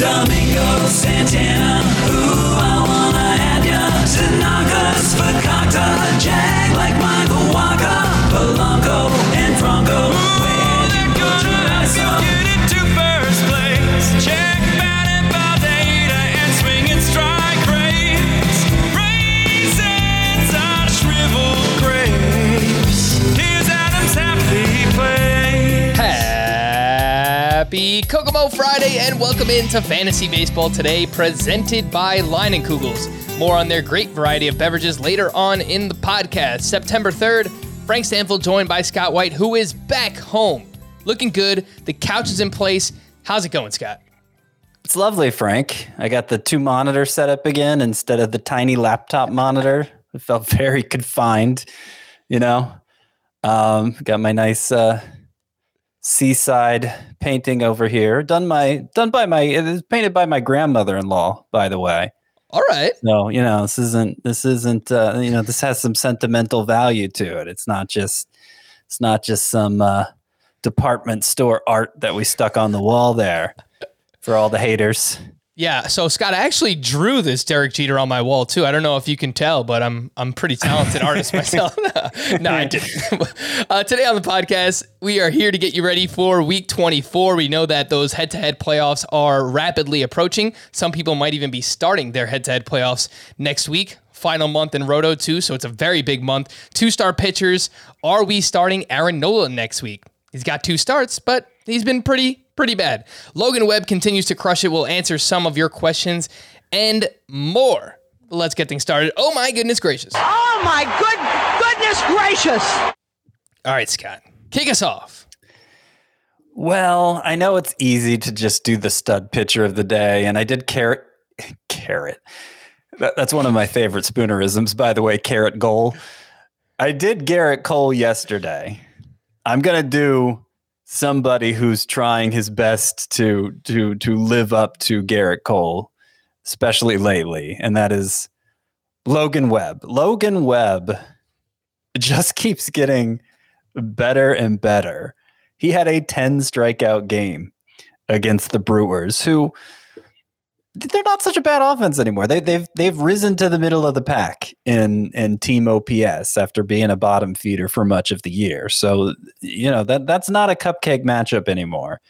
Domingo Santana, ooh, I wanna have ya. Tanaka's Fakakta, Jag Happy Friday and welcome into Fantasy Baseball today, presented by Line and Kugels. More on their great variety of beverages later on in the podcast. September 3rd, Frank Stampfl joined by Scott White, who is back home. Looking good. The couch is in place. How's it going, Scott? It's lovely, Frank. I got the two monitors set up again instead of the tiny laptop monitor. It felt very confined, you know. Um, got my nice uh, seaside painting over here. Done my done by my it is painted by my grandmother-in-law, by the way. All right. So you know this isn't this isn't uh, you know this has some sentimental value to it. It's not just it's not just some uh, department store art that we stuck on the wall there for all the haters. Yeah, so Scott, I actually drew this Derek Jeter on my wall too. I don't know if you can tell, but I'm I'm pretty talented artist myself. no, I didn't. uh, today on the podcast, we are here to get you ready for Week 24. We know that those head-to-head playoffs are rapidly approaching. Some people might even be starting their head-to-head playoffs next week. Final month in Roto too, so it's a very big month. Two-star pitchers. Are we starting Aaron Nola next week? He's got two starts, but he's been pretty pretty bad. Logan Webb continues to crush it. We'll answer some of your questions and more. Let's get things started. Oh my goodness gracious. Oh my good goodness gracious! All right, Scott, kick us off. Well, I know it's easy to just do the stud pitcher of the day, and I did carrot carrot. That, that's one of my favorite spoonerisms, by the way. Carrot goal. I did Garrett Cole yesterday. I'm gonna do somebody who's trying his best to to to live up to Garrett Cole, especially lately, and that is Logan Webb. Logan Webb just keeps getting better and better. He had a 10 strikeout game against the Brewers, who they're not such a bad offense anymore. They, they've they've risen to the middle of the pack in in team OPS after being a bottom feeder for much of the year. So you know that that's not a cupcake matchup anymore.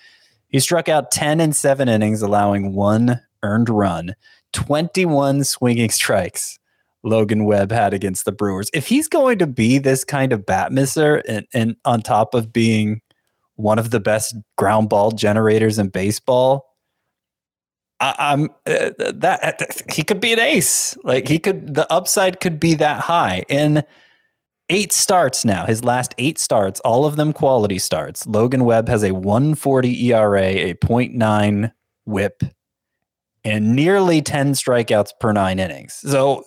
He struck out ten in seven innings, allowing one earned run, twenty one swinging strikes. Logan Webb had against the Brewers. If he's going to be this kind of bat misser, and, and on top of being one of the best ground ball generators in baseball, I'm uh, that he could be an ace. Like he could, the upside could be that high. In eight starts now, his last eight starts, all of them quality starts. Logan Webb has a 140 ERA, a 0.9 WHIP, and nearly 10 strikeouts per nine innings. So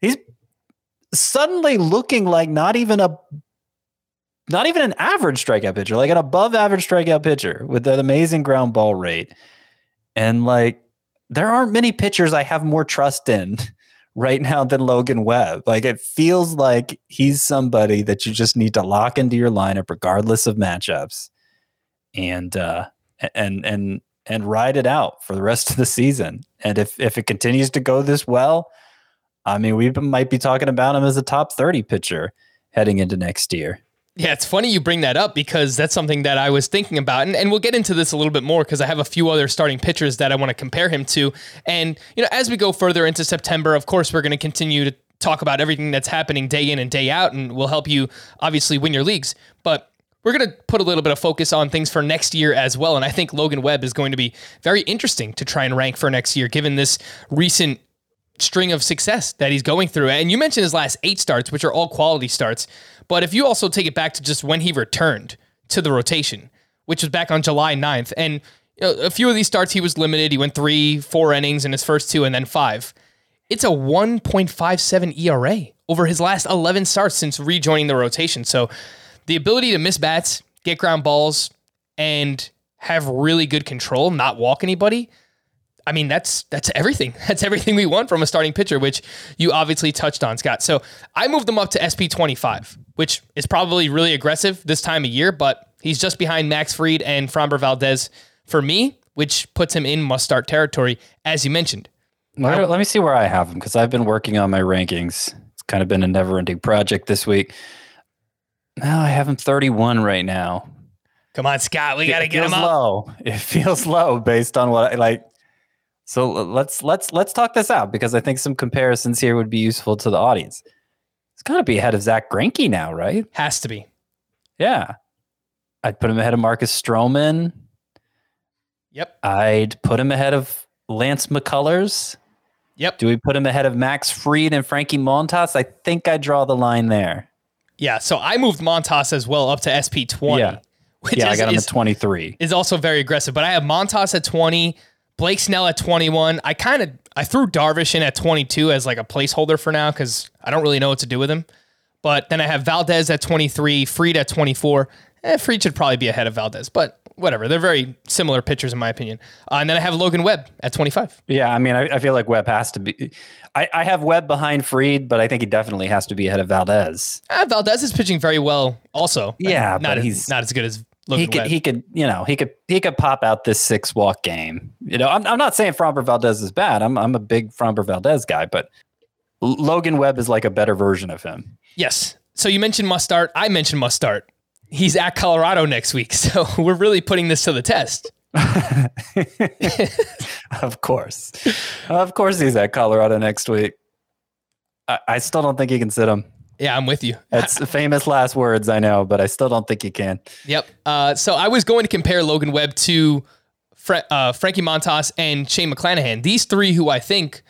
he's suddenly looking like not even a not even an average strikeout pitcher, like an above average strikeout pitcher with that amazing ground ball rate. And like there aren't many pitchers I have more trust in right now than Logan Webb. Like it feels like he's somebody that you just need to lock into your lineup regardless of matchups and uh and and and ride it out for the rest of the season. And if if it continues to go this well, I mean we might be talking about him as a top 30 pitcher heading into next year. Yeah, it's funny you bring that up because that's something that I was thinking about. And, and we'll get into this a little bit more because I have a few other starting pitchers that I want to compare him to. And, you know, as we go further into September, of course, we're going to continue to talk about everything that's happening day in and day out, and we'll help you obviously win your leagues. But we're going to put a little bit of focus on things for next year as well. And I think Logan Webb is going to be very interesting to try and rank for next year, given this recent string of success that he's going through. And you mentioned his last eight starts, which are all quality starts. But if you also take it back to just when he returned to the rotation, which was back on July 9th, and you know, a few of these starts he was limited. He went three, four innings in his first two, and then five. It's a 1.57 ERA over his last 11 starts since rejoining the rotation. So the ability to miss bats, get ground balls, and have really good control, not walk anybody. I mean, that's that's everything. That's everything we want from a starting pitcher, which you obviously touched on, Scott. So I moved them up to SP 25, which is probably really aggressive this time of year, but he's just behind Max Fried and Framber Valdez for me. which puts him in must start territory, as you mentioned. Let, let me see where I have him because I've been working on my rankings. It's kind of been a never ending project this week. Now I have him 31 right now. Come on, Scott, we got to get him up. low. It feels low based on what I like. So let's let's let's talk this out because I think some comparisons here would be useful to the audience. It's got to be ahead of Zack Greinke now, right? Has to be. Yeah, I'd put him ahead of Marcus Stroman. Yep. I'd put him ahead of Lance McCullers. Yep. Do we put him ahead of Max Fried and Frankie Montas? I think I draw the line there. Yeah. So I moved Montas as well up to SP 20. Yeah. Which yeah, is, I got him is, at 23. is also very aggressive. But I have Montas at 20, Blake Snell at 21. I kind of I threw Darvish in at 22 as like a placeholder for now because I don't really know what to do with him. But then I have Valdez at 23, Fried at 24. Eh, Fried should probably be ahead of Valdez, but whatever. They're very similar pitchers in my opinion. Uh, and then I have Logan Webb at 25. Yeah, I mean, I, I feel like Webb has to be. I, I have Webb behind Fried, but I think he definitely has to be ahead of Valdez. Uh, Valdez is pitching very well also. Yeah, not but as, he's- not as good as He could, Webb. he could, you know, he could, he could pop out this six walk game. You know, I'm, I'm not saying Framber Valdez is bad. I'm, I'm a big Framber Valdez guy, but Logan Webb is like a better version of him. Yes. So you mentioned must start. I mentioned must start. He's at Colorado next week. So we're really putting this to the test. of course, of course, he's at Colorado next week. I, I still don't think he can sit him. Yeah, I'm with you. That's the famous last words, I know, but I still don't think he can. Yep. Uh, so I was going to compare Logan Webb to Fra- uh, Frankie Montas and Shane McClanahan. These three, who I think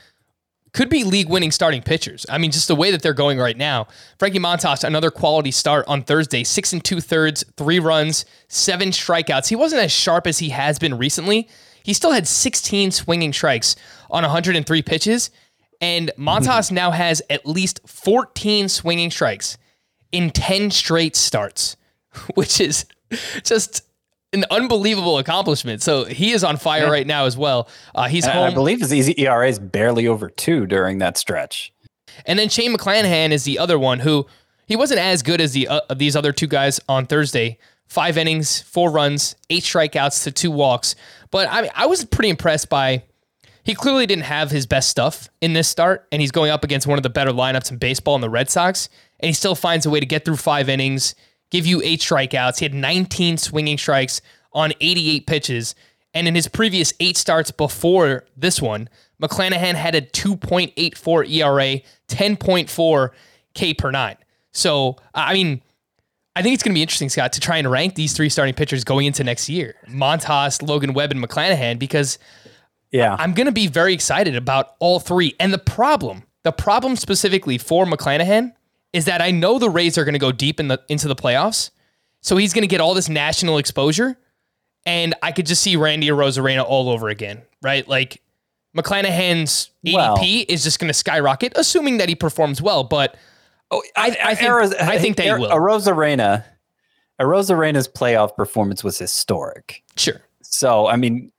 could be league-winning starting pitchers. I mean, just the way that they're going right now. Frankie Montas, another quality start on Thursday, six and two thirds, three runs, seven strikeouts. He wasn't as sharp as he has been recently. He still had 16 swinging strikes on 103 pitches, and Montas now has at least 14 swinging strikes in 10 straight starts, which is just an unbelievable accomplishment. So he is on fire right now as well. Uh, he's home. I believe his easy ERA is barely over two during that stretch. And then Shane McClanahan is the other one who he wasn't as good as the uh, these other two guys on Thursday. Five innings, four runs, eight strikeouts to two walks. But I mean, I was pretty impressed by. He clearly didn't have his best stuff in this start, and he's going up against one of the better lineups in baseball in the Red Sox, and he still finds a way to get through five innings, give you eight strikeouts. He had 19 swinging strikes on 88 pitches, and in his previous eight starts before this one, McClanahan had a 2.84 ERA, 10.4 K per nine. So, I mean, I think it's going to be interesting, Scott, to try and rank these three starting pitchers going into next year Montas, Logan Webb, and McClanahan, because Yeah. I'm going to be very excited about all three. And the problem, the problem specifically for McClanahan is that I know the Rays are going to go deep in the into the playoffs. So he's going to get all this national exposure. And I could just see Randy Arozarena all over again, right? Like McClanahan's ADP Well- is just going to skyrocket, assuming that he performs well. But Oh, I- I think- I think they will. A Rosarena, Arozarena's playoff performance was historic. sure. So, I mean,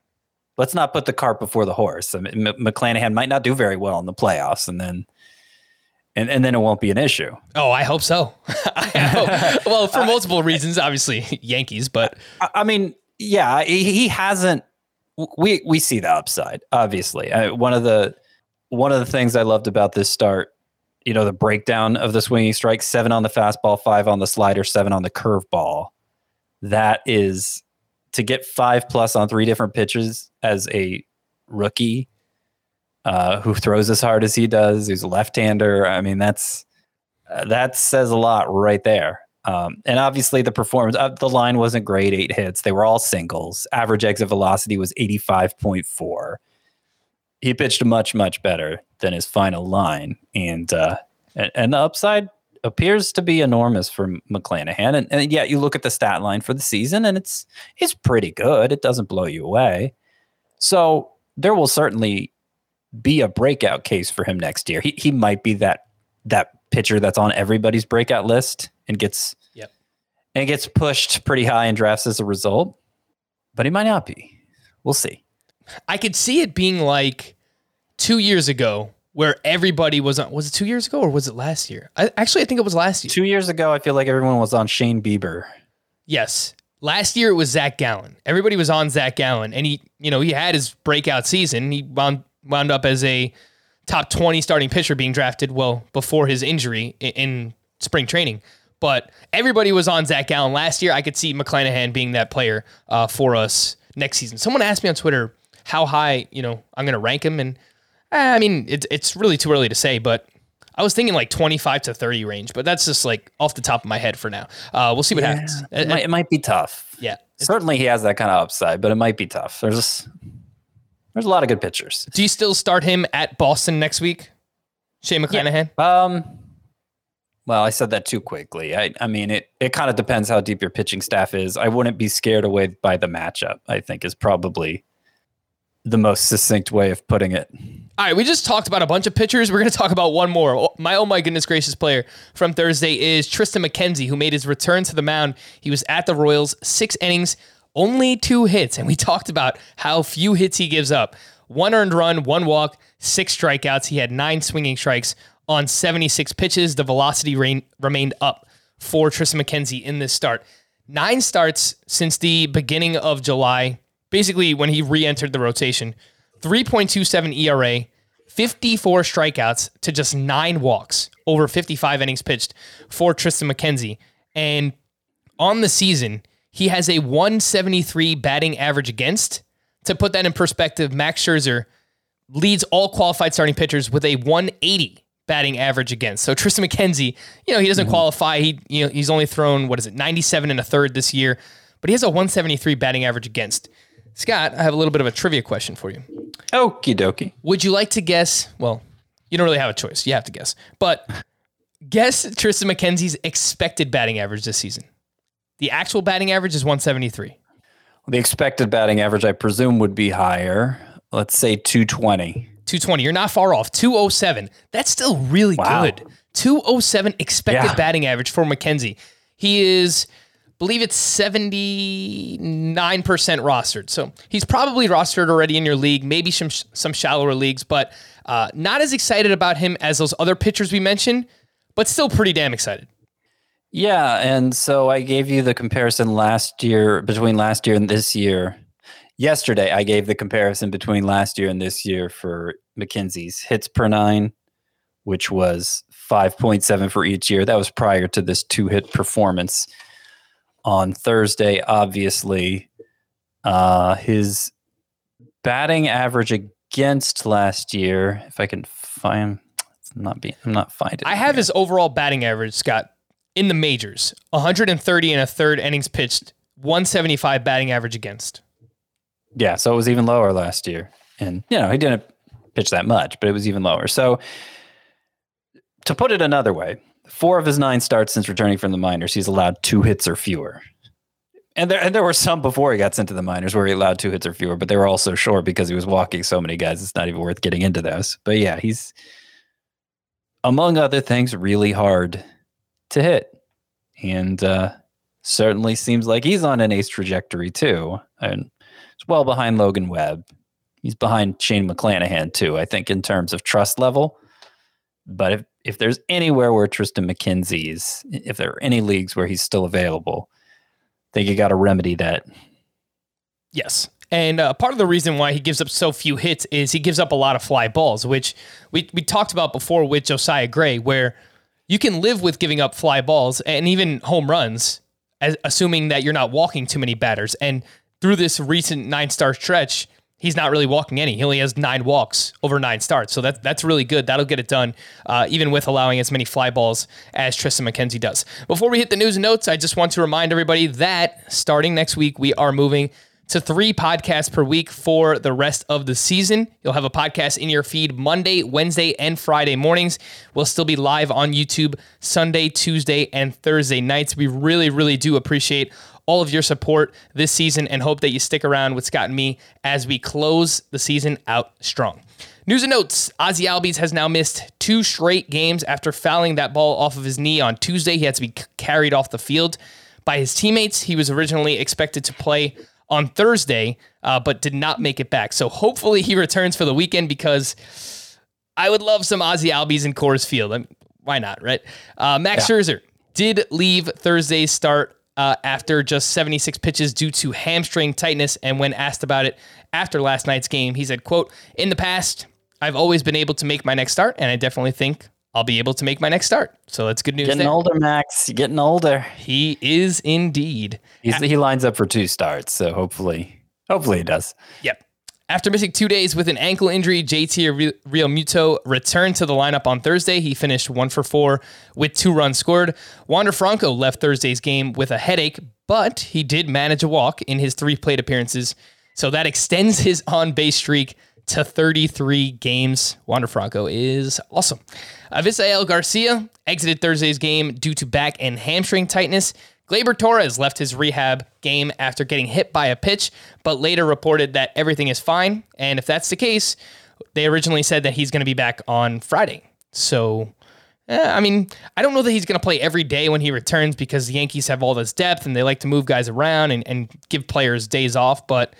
let's not put the cart before the horse. I mean, M- McClanahan might not do very well in the playoffs, and then, and, and then it won't be an issue. Oh, I hope so. I hope. well, for multiple reasons, obviously Yankees, but I, I mean, yeah, he, he hasn't. We we see the upside, obviously. Uh, one of the one of the things I loved about this start, you know, the breakdown of the swinging strike: seven on the fastball, five on the slider, seven on the curveball. That is to get five plus on three different pitches as a rookie uh, who throws as hard as he does, who's a left-hander. I mean, that's uh, that says a lot right there. Um, and obviously, the performance uh, the line wasn't great. Eight hits, they were all singles. Average exit velocity was eighty five point four. He pitched much much better than his final line, and uh, and, and the upside appears to be enormous for McClanahan. And, and yet, you look at the stat line for the season, and it's it's pretty good. It doesn't blow you away. So there will certainly be a breakout case for him next year. He he might be that that pitcher that's on everybody's breakout list and gets Yep. and gets pushed pretty high in drafts as a result. But he might not be. We'll see. I could see it being like two years ago where everybody was on. Was it two years ago or was it last year? I, actually, I think it was last year. Two years ago, I feel like everyone was on Shane Bieber. Yes. last year it was Zac Gallen. Everybody was on Zac Gallen, and he, you know, he had his breakout season. He wound wound up as a top twenty starting pitcher being drafted. Well, before his injury in, in spring training, but everybody was on Zac Gallen last year. I could see McClanahan being that player uh, for us next season. Someone asked me on Twitter how high, you know, I'm going to rank him, and I mean, it's it's really too early to say, but. I was thinking like 25 to 30 range, but that's just like off the top of my head for now. Uh, we'll see what happens. It, might, it might be tough. Yeah. Certainly, he has that kind of upside, but it might be tough. There's there's a lot of good pitchers. Do you still start him at Boston next week? Shane McClanahan? Um, well, I said that too quickly. I, I mean, it, it kind of depends how deep your pitching staff is. I wouldn't be scared away by the matchup, I think, is probably the most succinct way of putting it. All right, we just talked about a bunch of pitchers. We're going to talk about one more. Oh, My oh my goodness gracious player from Thursday is Tristan McKenzie, who made his return to the mound. He was at the Royals, six innings, only two hits, and we talked about how few hits he gives up. One earned run, one walk, six strikeouts. He had nine swinging strikes on 76 pitches. The velocity rain, remained up for Tristan McKenzie in this start. Nine starts since the beginning of July, basically when he re-entered the rotation. 3.27 ERA, 54 strikeouts to just nine walks over 55 innings pitched for Tristan McKenzie. And on the season, he has a 173 batting average against. To put that in perspective, Max Scherzer leads all qualified starting pitchers with a 180 batting average against. So Tristan McKenzie, you know, he doesn't mm-hmm. qualify. He you know, he's only thrown what is it, 97 and a third this year, but he has a 173 batting average against. Scott, I have a little bit of a trivia question for you. Okie dokie. Would you like to guess? Well, you don't really have a choice. You have to guess. But guess Tristan McKenzie's expected batting average this season. The actual batting average is 173. The expected batting average, I presume, would be higher. Let's say 220. 220. You're not far off. 207. That's still really Wow. good. 207 expected Yeah. batting average for McKenzie. He is, believe it's 79% rostered. So he's probably rostered already in your league, maybe some some shallower leagues, but uh, not as excited about him as those other pitchers we mentioned, but still pretty damn excited. Yeah, and so I gave you the comparison last year between last year and this year. Yesterday, I gave the comparison between last year and this year for McKenzie's hits per nine, which was 5.7 for each year. That was prior to this two hit performance on Thursday. Obviously, uh, his batting average against last year, if I can find, it's not being, I'm not finding. I have here. his overall batting average, Scott, in the majors 130 and a third innings pitched, 175 batting average against. Yeah, so it was even lower last year. And, you know, he didn't pitch that much, but it was even lower. So, to put it another way, four of his nine starts since returning from the minors, he's allowed two hits or fewer. And there, and there were some before he got sent to the minors where he allowed two hits or fewer, but they were also short because he was walking so many guys. It's not even worth getting into those. But yeah, he's, among other things, really hard to hit. And uh, certainly seems like he's on an ace trajectory too. And it's well behind Logan Webb. He's behind Shane McClanahan too, I think, in terms of trust level. But if, if there's anywhere where Tristan McKenzie's, if there are any leagues where he's still available, I think you got to remedy that. Yes. And uh, part of the reason why he gives up so few hits is he gives up a lot of fly balls, which we, we talked about before with Josiah Gray, where you can live with giving up fly balls and even home runs, as, assuming that you're not walking too many batters. And through this recent nine star stretch, he's not really walking any. He only has nine walks over nine starts. So that, that's really good. That'll get it done, uh, even with allowing as many fly balls as Tristan McKenzie does. Before we hit the news and notes, I just want to remind everybody that starting next week, we are moving to three podcasts per week for the rest of the season. You'll have a podcast in your feed Monday, Wednesday, and Friday mornings. We'll still be live on YouTube Sunday, Tuesday, and Thursday nights. We really, really do appreciate all of your support this season and hope that you stick around with Scott and me as we close the season out strong. News and notes Ozzy Albies has now missed two straight games after fouling that ball off of his knee on Tuesday. He had to be carried off the field by his teammates. He was originally expected to play on Thursday, uh, but did not make it back. So hopefully he returns for the weekend because I would love some Ozzy Albies in Coors Field. I mean, why not, right? Uh, Max Scherzer did leave Thursday's start uh, after just 76 pitches due to hamstring tightness. And when asked about it after last night's game, he said, "quote In the past, I've always been able to make my next start, and I definitely think I'll be able to make my next start. So that's good news. Getting there. older, Max. You're getting older. He is indeed. He's, he lines up for two starts, so hopefully, hopefully he does. Yep. After missing two days with an ankle injury, JT Re- Realmuto returned to the lineup on Thursday. He finished one for four with two runs scored. Wander Franco left Thursday's game with a headache, but he did manage a walk in his three plate appearances. So that extends his on base streak to 33 games. Wander Franco is awesome. Avisail Garcia exited Thursday's game due to back and hamstring tightness. Gleyber Torres left his rehab game after getting hit by a pitch, but later reported that everything is fine. And if that's the case, they originally said that he's going to be back on Friday. So, eh, I mean, I don't know that he's going to play every day when he returns because the Yankees have all this depth and they like to move guys around and, and give players days off. But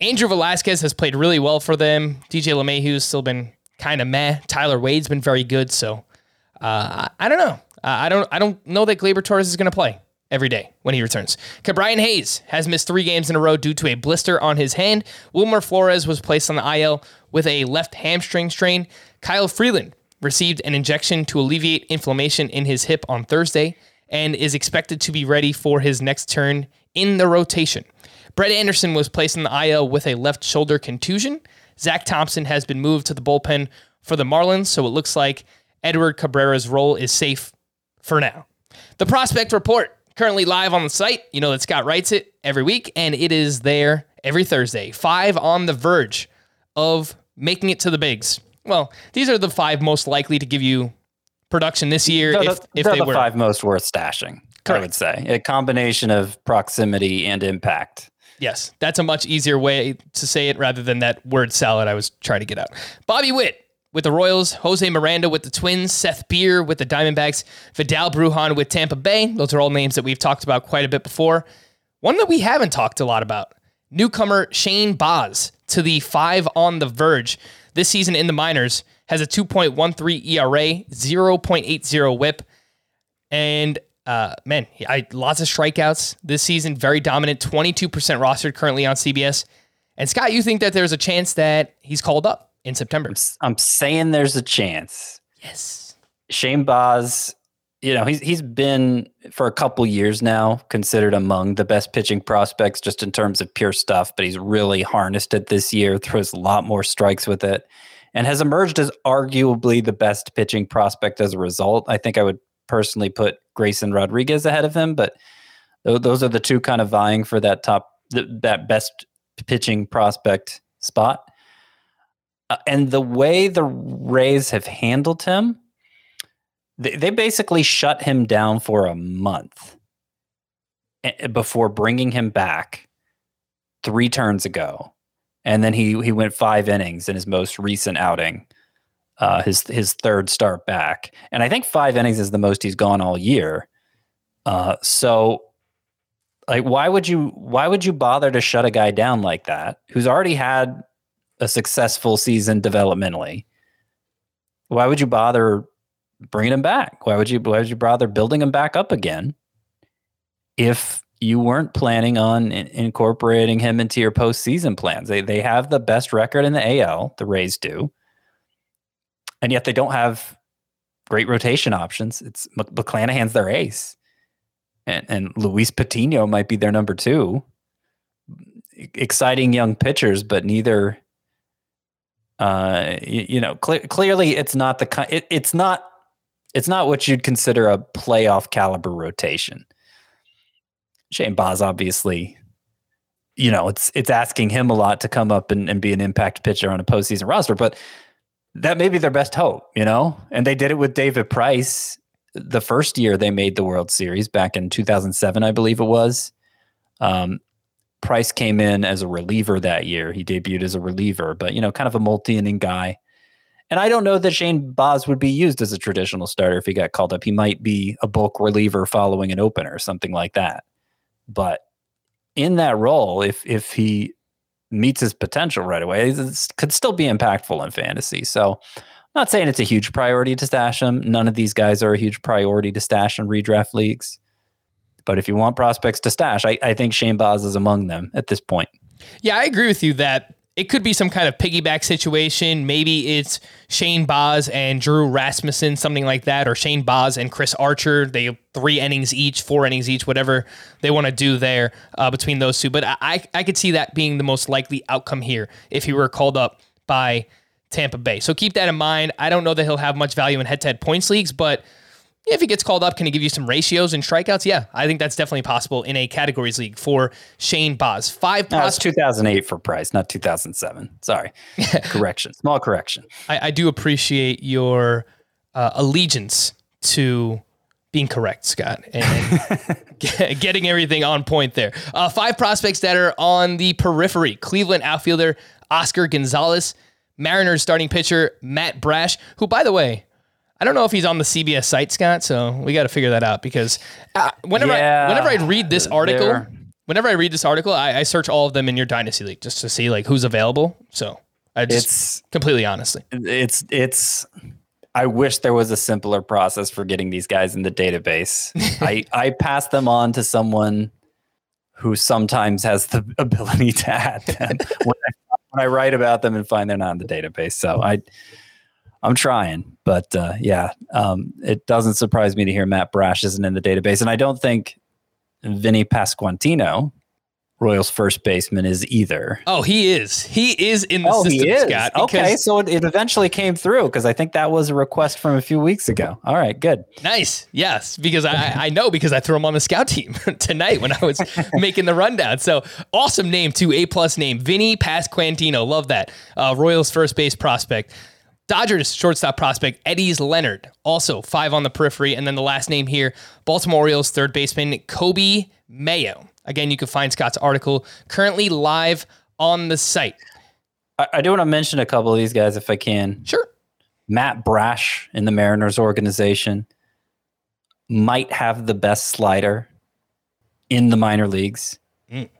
Andrew Velazquez has played really well for them. DJ LeMahieu's still been kind of meh. Tyler Wade's been very good. So, uh, I, I don't know. Uh, I don't. I don't know that Gleyber Torres is going to play every day when he returns. Brian Hayes has missed three games in a row due to a blister on his hand. Wilmer Flores was placed on the IL with a left hamstring strain. Kyle Freeland received an injection to alleviate inflammation in his hip on Thursday and is expected to be ready for his next turn in the rotation. Brett Anderson was placed in the IL with a left shoulder contusion. Zach Thompson has been moved to the bullpen for the Marlins, so it looks like Edward Cabrera's role is safe for now. The prospect report currently live on the site. You know that Scott writes it every week, and it is there every Thursday. Five on the verge of making it to the bigs. Well, these are the five most likely to give you production this year They're, if, the, if they the were. five most worth stashing. I would say a combination of proximity and impact. Yes, that's a much easier way to say it rather than that word salad I was trying to get out. Bobby Witt with the Royals, Jose Miranda with the Twins, Seth Beer with the Diamondbacks, Vidal Brujan with Tampa Bay. Those are all names that we've talked about quite a bit before. One that we haven't talked a lot about newcomer Shane Baz to the five on the verge this season in the minors has a 2.13 ERA, 0.80 whip, and uh, man, I lots of strikeouts this season. Very dominant, 22% rostered currently on CBS. And Scott, you think that there's a chance that he's called up in September? I'm saying there's a chance. Yes. Shane Baz, you know, he's he's been for a couple years now considered among the best pitching prospects just in terms of pure stuff, but he's really harnessed it this year, throws a lot more strikes with it, and has emerged as arguably the best pitching prospect as a result. I think I would personally put Grayson Rodriguez ahead of him, but those are the two kind of vying for that top that best pitching prospect spot. Uh, and the way the Rays have handled him, they, they basically shut him down for a month eh, before bringing him back three turns ago, and then he he went five innings in his most recent outing, uh, his his third start back, and I think five innings is the most he's gone all year. Uh, so, like, why would you why would you bother to shut a guy down like that who's already had a successful season developmentally? Why would you bother bringing him back? Why would you why would you bother building him back up again if you weren't planning on in- incorporating him into your postseason plans? They they have the best record in the AL, the Rays do, and yet they don't have great rotation options. It's Mc- McClanahan's their ace, and and Luis Patino might be their number two. Exciting young pitchers, but neither. Uh, you, you know, cle- clearly it's not the kind. It, it's not it's not what you'd consider a playoff caliber rotation. Shane Baz, obviously, you know, it's it's asking him a lot to come up and, and be an impact pitcher on a postseason roster, but that may be their best hope, you know? And they did it with David Price the first year they made the World Series back in 2007, I believe it was. Um, Price came in as a reliever that year. He debuted as a reliever, but, you know, kind of a multi inning guy. And I don't know that Shane Baz would be used as a traditional starter if he got called up. He might be a bulk reliever following an opener or something like that. But in that role, if if he meets his potential right away, it could still be impactful in fantasy. So I'm not saying it's a huge priority to stash him. None of these guys are a huge priority to stash in redraft leagues. But if you want prospects to stash, I, I think Shane Baz is among them at this point. Yeah, I agree with you that it could be some kind of piggyback situation. Maybe it's Shane Baz and Drew Rasmussen, something like that, or Shane Baz and Chris Archer. They three innings each, four innings each, whatever they want to do there uh, between those two. But I, I could see that being the most likely outcome here if he were called up by Tampa Bay. So keep that in mind. I don't know that he'll have much value in head-to-head points leagues, but if he gets called up, can he give you some ratios and strikeouts? Yeah, I think that's definitely possible in a categories league for Shane Baz. Five No, it's 2008 for Price, not 2007. Sorry. correction. Small correction. I, I do appreciate your uh, allegiance to being correct, Scott, and getting everything on point there. Uh, five prospects that are on the periphery Cleveland outfielder Oscar Gonzalez, Mariners starting pitcher Matt Brash, who, by the way, I don't know if he's on the CBS site, Scott. So we got to figure that out because uh, whenever Yeah, I, whenever I read this article, whenever I read this article, I, I search all of them in your dynasty league just to see like who's available. So I just It's completely honestly. it's it's I wish there was a simpler process for getting these guys in the database. I I pass them on to someone who sometimes has the ability to add them when I, when I write about them and find they're not in the database. So I I'm trying, but uh, yeah, um, it doesn't surprise me to hear Matt Brash isn't in the database, and I don't think Vinny Pasquantino, Royals first baseman, is either. Oh, he is. He is in the Oh, system, he is. Scott. okay, so it, it eventually came through because I think that was a request from a few weeks ago. All right, good. Nice. Yes, because I, I know because I threw him on the scout team tonight when I was making the rundown. So awesome name too, A plus name, Vinny Pasquantino. Love that. Uh, Royals first base prospect. Dodgers shortstop prospect Eddys Leonard, also five on the periphery, and then the last name here, Baltimore Orioles third baseman Coby Mayo. Again, you can find Scott's article currently live on the site. I, I do want to mention a couple of these guys if I can. Sure. Matt Brash in the Mariners organization might have the best slider in the minor leagues. Mm.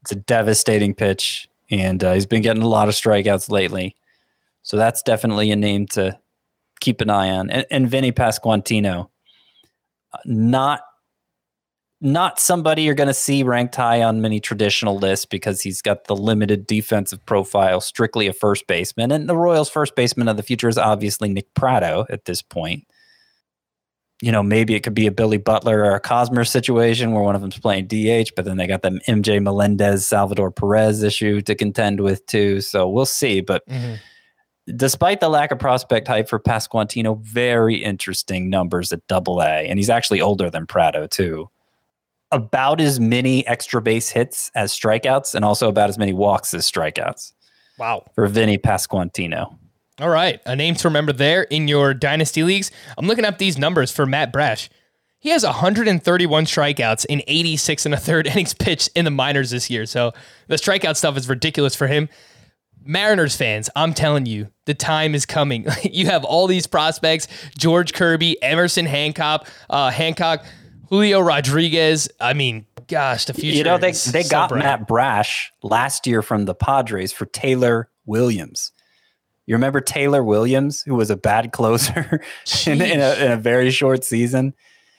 It's a devastating pitch, and uh, he's been getting a lot of strikeouts lately. So that's definitely a name to keep an eye on. And, and Vinny Pasquantino, not not somebody you're going to see ranked high on many traditional lists because he's got the limited defensive profile, strictly a first baseman. And the Royals' first baseman of the future is obviously Nick Pratto at this point. You know, maybe it could be a Billy Butler or a Hosmer situation where one of them's playing DH, but then they got them MJ Melendez, Salvador Perez issue to contend with too. So we'll see. But mm-hmm. Despite the lack of prospect hype for Pasquantino, very interesting numbers at double A. And he's actually older than Pratto too about as many extra base hits as strikeouts and also about as many walks as strikeouts Wow. for Vinny Pasquantino. All right, a name to remember there in your dynasty leagues. I'm looking up these numbers for Matt Brash. He has 131 strikeouts in 86 and a third innings pitched in the minors this year. So the strikeout stuff is ridiculous for him. Mariners fans, I'm telling you, the time is coming. you have all these prospects: George Kirby, Emerson Hancock, uh, Hancock, Julio Rodriguez. I mean, gosh, the future. You know, they, they so got bright. Matt Brash last year from the Padres for Taylor Williams. You remember Taylor Williams, who was a bad closer in, in, a, in a very short season?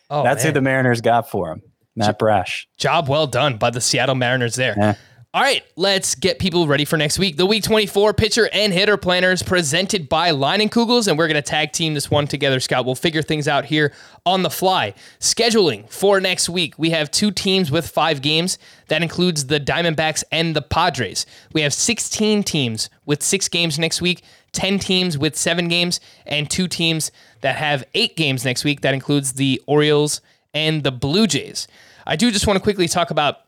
Oh, That's who the Mariners got for him, Matt Brash. Job well done by the Seattle Mariners there. Yeah. All right, let's get people ready for next week. The Week 24 pitcher and hitter planners presented by Line and Kugels, and we're going to tag team this one together, Scott. We'll figure things out here on the fly. Scheduling for next week, we have two teams with five games. That includes the Diamondbacks and the Padres. We have 16 teams with six games next week, 10 teams with seven games, and two teams that have eight games next week. That includes the Orioles and the Blue Jays. I do just want to quickly talk about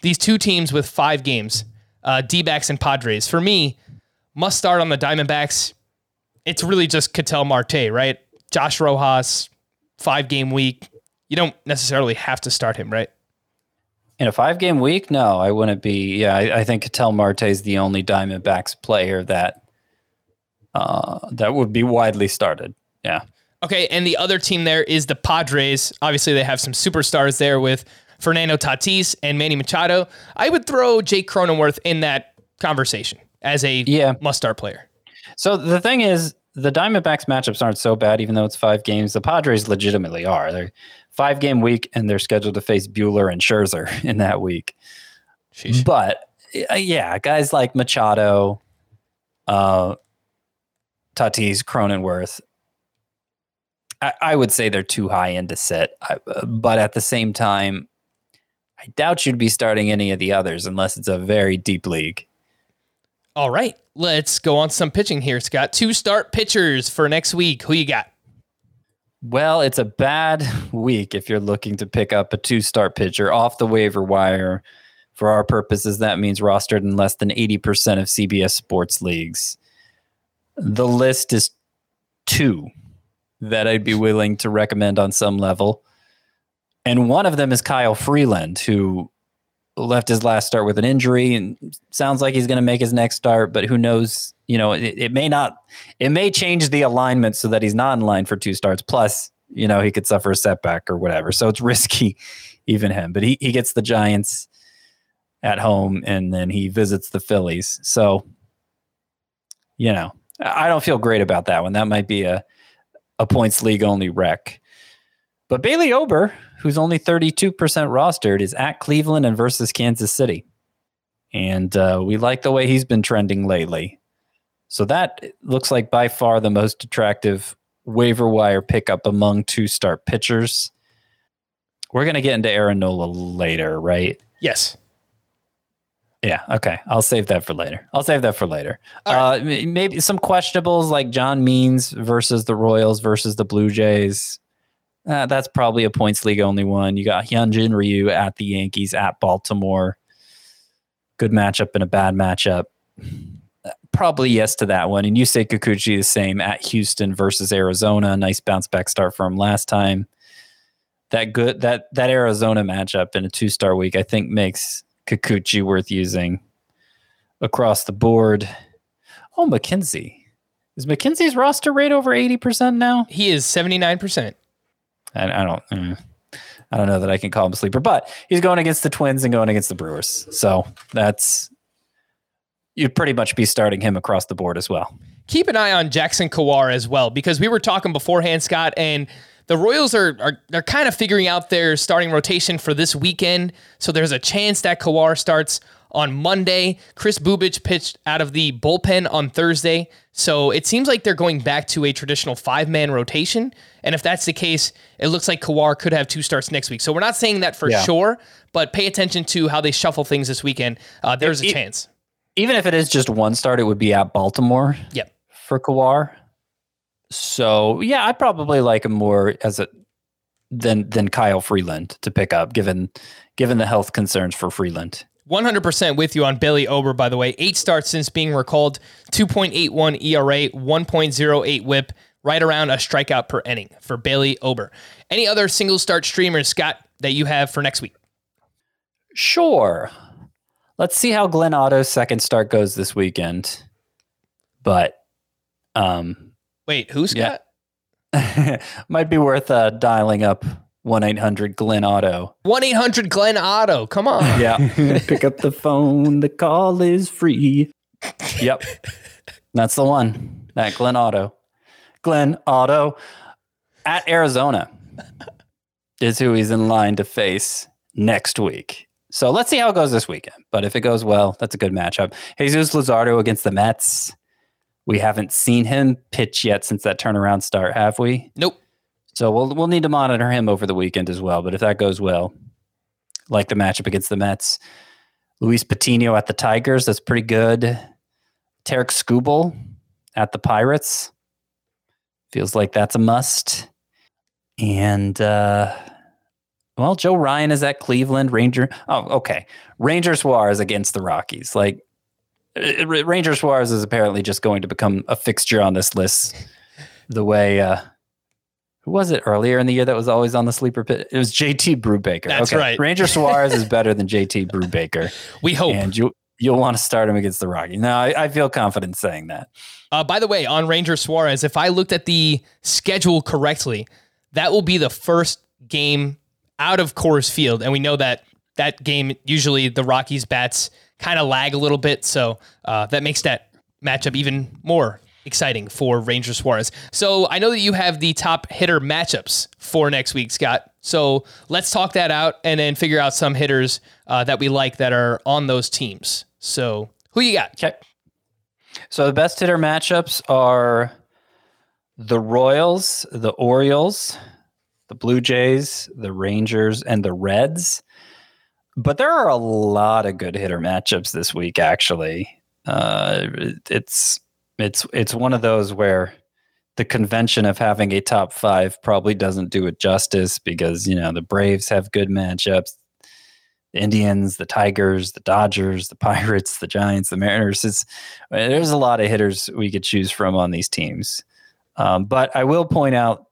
these two teams with five games, uh, D backs and Padres. For me, must start on the Diamondbacks. It's really just Ketel Marte, right? Josh Rojas, five game week. You don't necessarily have to start him, right? In a five game week? No, I wouldn't be. Yeah, I, I think Ketel Marte is the only Diamondbacks player that uh, that would be widely started. Yeah. Okay, and the other team there is the Padres. Obviously, they have some superstars there with Fernando Tatis and Manny Machado. I would throw Jake Cronenworth in that conversation as a Yeah. must-start player. So the thing is, the Diamondbacks matchups aren't so bad, even though it's five games. The Padres legitimately are. They're five game week, and they're scheduled to face Buehler and Scherzer in that week. Sheesh. But uh, yeah, guys like Machado, uh, Tatis, Cronenworth, I, I would say they're too high end to sit. I, uh, but at the same time, I doubt you'd be starting any of the others unless it's a very deep league. All right, let's go on some pitching here, Scott. Two start pitchers for next week. Who you got? Well, it's a bad week if you're looking to pick up a two start pitcher off the waiver wire. For our purposes, that means rostered in less than 80% of CBS sports leagues. The list is two that I'd be willing to recommend on some level. And one of them is Kyle Freeland, who left his last start with an injury and sounds like he's going to make his next start, but who knows? You know, it, it may not, it may change the alignment so that he's not in line for two starts. Plus, you know, he could suffer a setback or whatever. So it's risky, even him. But he, he gets the Giants at home and then he visits the Phillies. So, you know, I don't feel great about that one. That might be a, a points league only wreck. But Bailey Ober, who's only 32% rostered, is at Cleveland and versus Kansas City. And uh, we like the way he's been trending lately. So that looks like by far the most attractive waiver wire pickup among two start pitchers. We're going to get into Aaron Nola later, right? Yes. Yeah. Okay. I'll save that for later. I'll save that for later. All Uh, maybe some questionables like John Means versus the Royals versus the Blue Jays. Uh, that's probably a points league only one. You got Hyunjin Ryu at the Yankees at Baltimore. Good matchup and a bad matchup. Uh, Probably yes to that one. And Yusei Kikuchi the same at Houston versus Arizona. Nice bounce back start for him last time. That good that that Arizona matchup in a two star week, I think makes Kikuchi worth using across the board. Oh, McKenzie. Is McKenzie's roster rate over 80% now? He is 79%. I, I don't mm, I don't know that I can call him a sleeper, but he's going against the Twins and going against the Brewers. So that's you'd pretty much be starting him across the board as well. keep an eye on Jackson Kowar as well because we were talking beforehand, Scott, and the Royals are are they're kind of figuring out their starting rotation for this weekend. So there's a chance that Kowar starts on Monday. Kris Bubic pitched out of the bullpen on Thursday. So it seems like they're going back to a traditional five man rotation. And if that's the case, it looks like Kowar could have two starts next week. So we're not saying that for Yeah. sure, but pay attention to how they shuffle things this weekend. Uh, there's a It- chance. Even if it is just one start, it would be at Baltimore Yep. for Kowar. So yeah, I probably like him more as a than than Kyle Freeland to pick up, given given the health concerns for Freeland. 100% with you on Billy Ober, by the way. Eight starts since being recalled, 2.81 ERA, 1.08 whip, right around a strikeout per inning for Bailey Ober. Any other single start streamers, Scott, that you have for next week? Sure. Let's see how Glenn Otto's second start goes this weekend. But um Wait, who, Scott? might be worth uh, dialing up 1 800 Glenn Otto. 1 800 Glenn Otto. Come on. Yeah. Pick up the phone. The call is free. Yep. That's the one. That Glenn Otto. Glenn Otto at Arizona is who he's in line to face next week. So let's see how it goes this weekend. But if it goes well, that's a good matchup. Jesus Luzardo against the Mets. We haven't seen him pitch yet since that turnaround start, have we? Nope. So we'll we'll need to monitor him over the weekend as well. But if that goes well, like the matchup against the Mets, Luis Patino at the Tigers, that's pretty good. Tarik Skubal at the Pirates feels like that's a must. And uh, well, Joe Ryan is at Cleveland. Ranger. Oh, okay. Ranger Suarez against the Rockies. Like uh, R- Ranger Suarez is apparently just going to become a fixture on this list. The way uh, who was it earlier in the year that was always on the sleeper pit? It was JT Brubaker. That's right. Ranger Suarez is better than JT Brubaker, We hope. and you you'll want to start him against the Rockies. No, I, I feel confident saying that. Uh, by the way, on Ranger Suarez, if I looked at the schedule correctly, that will be the first game out of Coors Field, and we know that that game usually the Rockies bats kind of lag a little bit, so uh, that makes that matchup even more exciting for Ranger Suarez. So I know that you have the top hitter matchups for next week, Scott. So let's talk that out and then figure out some hitters uh, that we like that are on those teams. So who you got? Okay. So the best hitter matchups are the Royals, the Orioles, the Blue Jays, the Rangers, and the Reds. But there are a lot of good hitter matchups this week. Actually, uh, it's it's it's one of those where the convention of having a top five probably doesn't do it justice because you know the Braves have good matchups, the Indians, the Tigers, the Dodgers, the Pirates, the Giants, the Mariners. It's, there's a lot of hitters we could choose from on these teams. Um, but I will point out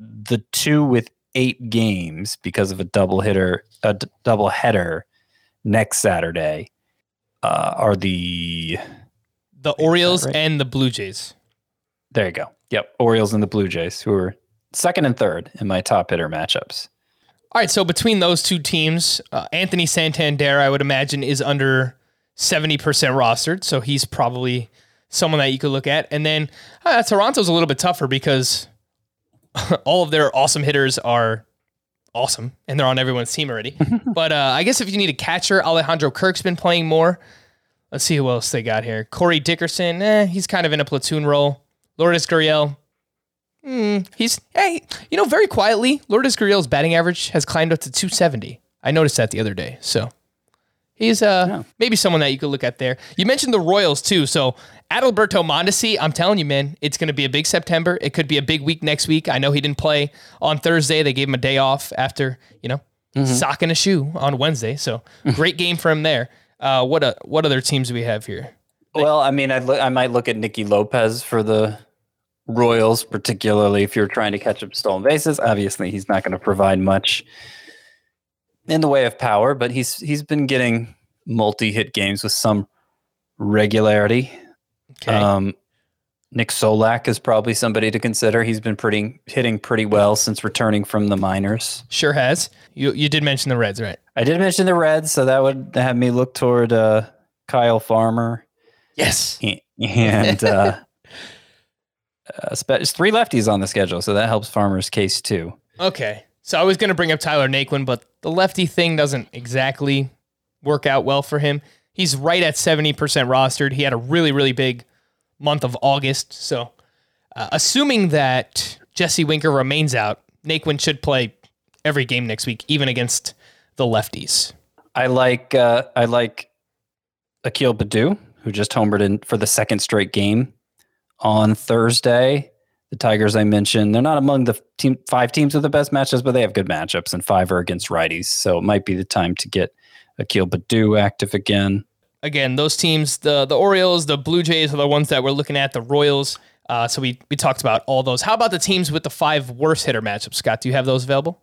the two with eight games because of a double hitter, a d- double header next Saturday uh, are the. The Orioles right? and the Blue Jays. There you go. Yep, Orioles and the Blue Jays, who are second and third in my top hitter matchups. All right, so between those two teams, uh, Anthony Santander, I would imagine, is under 70% rostered. So he's probably someone that you could look at. And then uh, Toronto's a little bit tougher because all of their awesome hitters are awesome and they're on everyone's team already. but uh, I guess if you need a catcher, Alejandro Kirk's been playing more. Let's see who else they got here. Corey Dickerson, eh, he's kind of in a platoon role. Lourdes Gurriel, hmm, he's hey, you know, very quietly, Lourdes Gurriel's batting average has climbed up to 270. I noticed that the other day. So he's uh Yeah. maybe someone that you could look at there. You mentioned the Royals too. So Adalberto Mondesi, I'm telling you, man, it's going to be a big September. It could be a big week next week. I know he didn't play on Thursday. They gave him a day off after you know socking a shoe on Wednesday. So great game for him there. Uh, what a, what other teams do we have here? Well, I mean, I'd look, I might look at Nicky Lopez for the Royals, particularly if you're trying to catch up stolen bases. Obviously, he's not going to provide much in the way of power, but he's he's been getting multi-hit games with some regularity. Okay. Um, Nick Solak is probably somebody to consider. He's been pretty hitting pretty well since returning from the minors. sure has. You you did mention the Reds, right? I did mention the Reds, so that would have me look toward uh, Kyle Farmer Yes. and uh, uh, it's three lefties on the schedule, so that helps Farmer's case too. Okay. So I was going to bring up Tyler Naquin, but the lefty thing doesn't exactly work out well for him. He's right at 70% rostered. He had a really, really big month of August. So, uh, assuming that Jesse Winker remains out, Naquin should play every game next week, even against the lefties. I like uh, I like Akil Baddoo, who just homered in for the second straight game on Thursday. The Tigers I mentioned, they're not among the team five teams with the best matchups, but they have good matchups, and five are against righties. So it might be the time to get Akil Baddoo active again. Again, those teams, the the Orioles, the Blue Jays are the ones that we're looking at, the Royals. Uh, so we, we talked about all those. How about the teams with the five worst hitter matchups? Scott, do you have those available?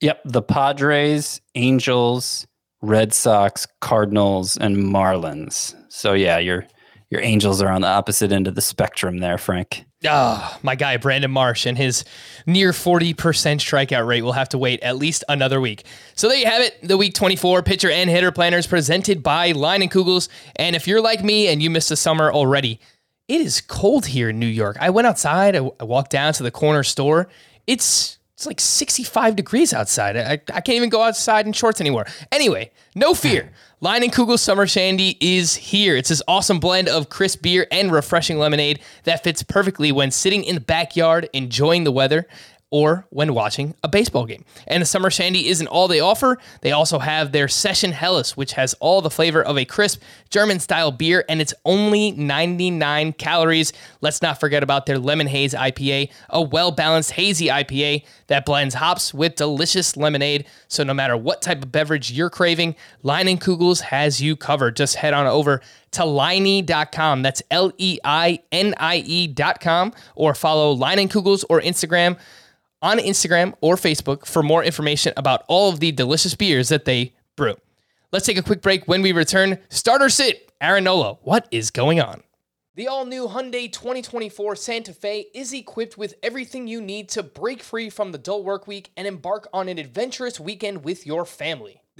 Yep, the Padres, Angels, Red Sox, Cardinals, and Marlins. So yeah, your your Angels are on the opposite end of the spectrum there, Frank. Ah, my guy Brandon Marsh and his near 40% strikeout rate will have to wait at least another week. So there you have it, the week 24 pitcher and hitter planners presented by Leinenkugel's. And if you're like me and you missed the summer already, it is cold here in New York. I went outside, I, I walked down to the corner store. It's it's like 65 degrees outside. I, I can't even go outside in shorts anymore. Anyway, no fear. Leinenkugel Summer Shandy is here. It's this awesome blend of crisp beer and refreshing lemonade that fits perfectly when sitting in the backyard enjoying the weather or when watching a baseball game. And the Summer Shandy isn't all they offer. They also have their Session Helles, which has all the flavor of a crisp German style beer, and it's only 99 calories. Let's not forget about their Lemon Haze IPA, a well balanced hazy IPA that blends hops with delicious lemonade. So no matter what type of beverage you're craving, Leinenkugel's has you covered. Just head on over to leinie.com. That's L E I N I E.com or follow Leinenkugel's or Instagram on Instagram or Facebook for more information about all of the delicious beers that they brew. Let's take a quick break. When we return, starter sit, Aaron Nola. What is going on? The all new Hyundai 2024 Santa Fe is equipped with everything you need to break free from the dull work week and embark on an adventurous weekend with your family.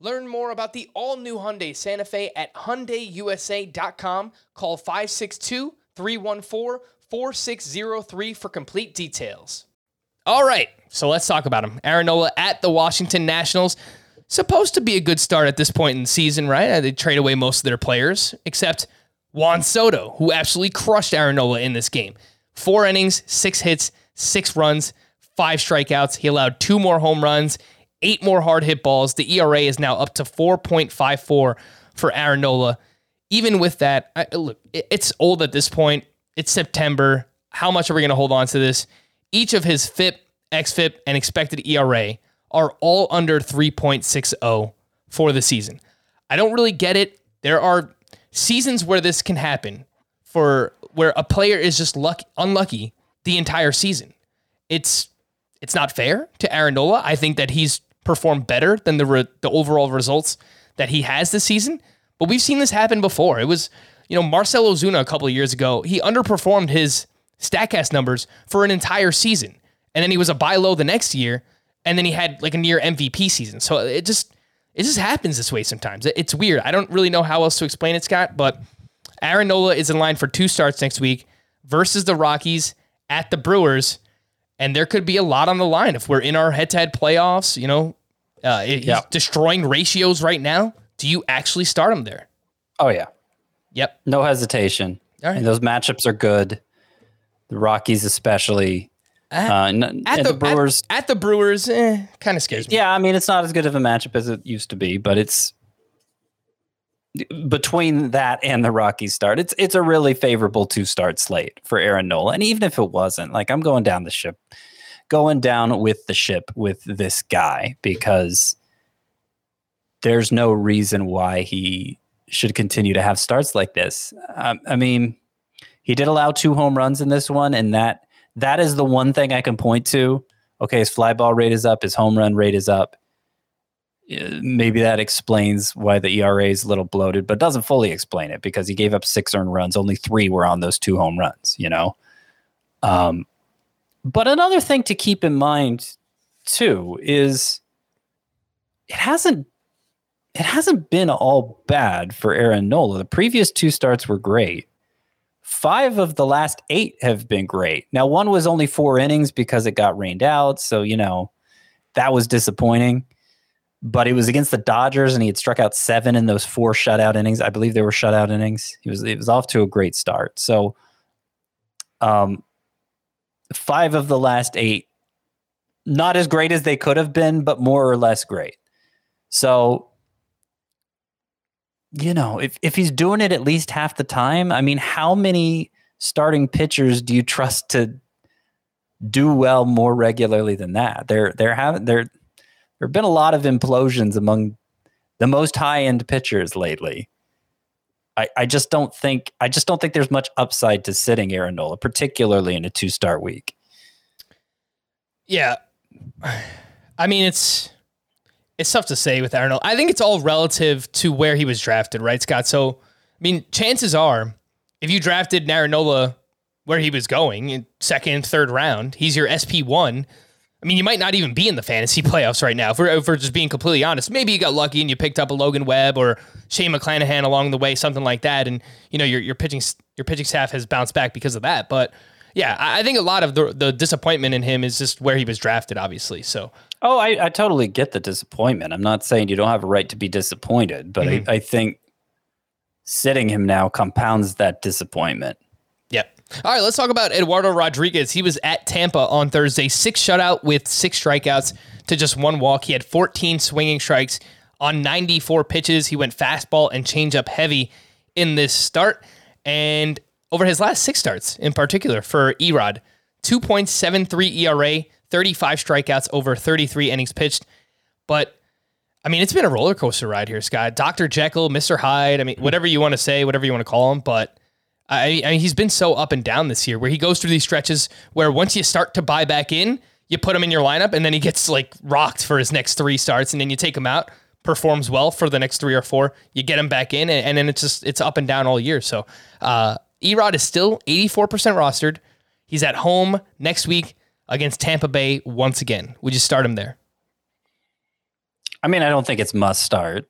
Learn more about the all-new Hyundai Santa Fe at hyundaiusa.com. Call 562-314-4603 for complete details. All right, so let's talk about him. Aaron Nola at the Washington Nationals. Supposed to be a good start at this point in the season, right? Uh, They trade away most of their players, except Juan Soto, who absolutely crushed Aaron Nola in this game. Four innings, six hits, six runs, five strikeouts. He allowed two more home runs, eight more hard hit balls. The ERA is now up to 4.54 for Aaron Nola. Even with that, I, look, it's old at this point. It's September. How much are we going to hold on to this? Each of his FIP, XFIP, and expected ERA are all under 3.60 for the season. I don't really get it. There are seasons where this can happen for where a player is just luck unlucky the entire season. It's it's not fair to Aaron Nola. I think that he's performed better than the re- the overall results that he has this season. But we've seen this happen before. It was you know Marcell Ozuna a couple of years ago. He underperformed his Statcast numbers for an entire season, and then he was a buy low the next year, and then he had like a near MVP season. So it just it just happens this way sometimes. It's weird. I don't really know how else to explain it, Scott. But Aaron Nola is in line for two starts next week versus the Rockies at the Brewers and there could be a lot on the line if we're in our head-to-head playoffs. You know, uh, he's Yeah. destroying ratios right now. Do you actually start him there? Oh yeah, Yep. no hesitation. All right. And those matchups are good. The Rockies, especially. At, Uh, n- at the, the Brewers. at, at the Brewers, eh, kind of scares me. Yeah, I mean it's not as good of a matchup as it used to be, but it's between that and the rocky start. It's it's a really favorable two start slate for Aaron Nola. And even if it wasn't, like I'm going down the ship, going down with the ship with this guy because there's no reason why he should continue to have starts like this. Um, I mean, he did allow two home runs in this one, and that that is the one thing I can point to. Okay, his fly ball rate is up, his home run rate is up. Maybe that explains why the ERA is a little bloated, but doesn't fully explain it because he gave up six earned runs. Only three were on those two home runs, you know? Um, but another thing to keep in mind too is it hasn't it hasn't been all bad for Aaron Nola. The previous two starts were great. Five of the last eight have been great. Now, one was only four innings because it got rained out. So, you know, that was disappointing. But it was against the Dodgers and he had struck out seven in those four shutout innings. I believe they were shutout innings. He was it was off to a great start. So um five of the last eight, not as great as they could have been, but more or less great. So you know, if if he's doing it at least half the time, I mean, how many starting pitchers do you trust to do well more regularly than that? There there have there there have been a lot of implosions among the most high end pitchers lately. I, I just don't think I just don't think there's much upside to sitting Aaron Nola, particularly in a two star week. Yeah. I mean, it's it's tough to say with Aaron. Nola. I think it's all relative to where he was drafted, right, Scott? So, I mean, chances are, if you drafted Aaron Nola where he was going in second, third round, he's your SP one. I mean, you might not even be in the fantasy playoffs right now. If we're, if we're just being completely honest, maybe you got lucky and you picked up a Logan Webb or Shane McClanahan along the way, something like that, and you know your your pitching your pitching staff has bounced back because of that. But yeah, I I think a lot of the the disappointment in him is just where he was drafted, obviously. So Oh, I, I totally get the disappointment. I'm not saying you don't have a right to be disappointed, but I, mm-hmm. I think sitting him now compounds that disappointment. All right, let's talk about Eduardo Rodriguez. He was at Tampa on Thursday, six shutout with six strikeouts to just one walk. He had 14 swinging strikes on 94 pitches. He went fastball and changeup heavy in this start. And over his last six starts, in particular for Erod, 2.73 ERA, 35 strikeouts over 33 innings pitched. But I mean, it's been a roller coaster ride here, Scott. Dr. Jekyll, Mr. Hyde. I mean, whatever you want to say, whatever you want to call him, but I, I mean, he's been so up and down this year where he goes through these stretches where once you start to buy back in, you put him in your lineup and then he gets like rocked for his next three starts and then you take him out, performs well for the next three or four, you get him back in and, and then it's just, it's up and down all year. So, uh, Erod is still 84% rostered. He's at home next week against Tampa Bay once again. Would you start him there? I mean, I don't think it's must start,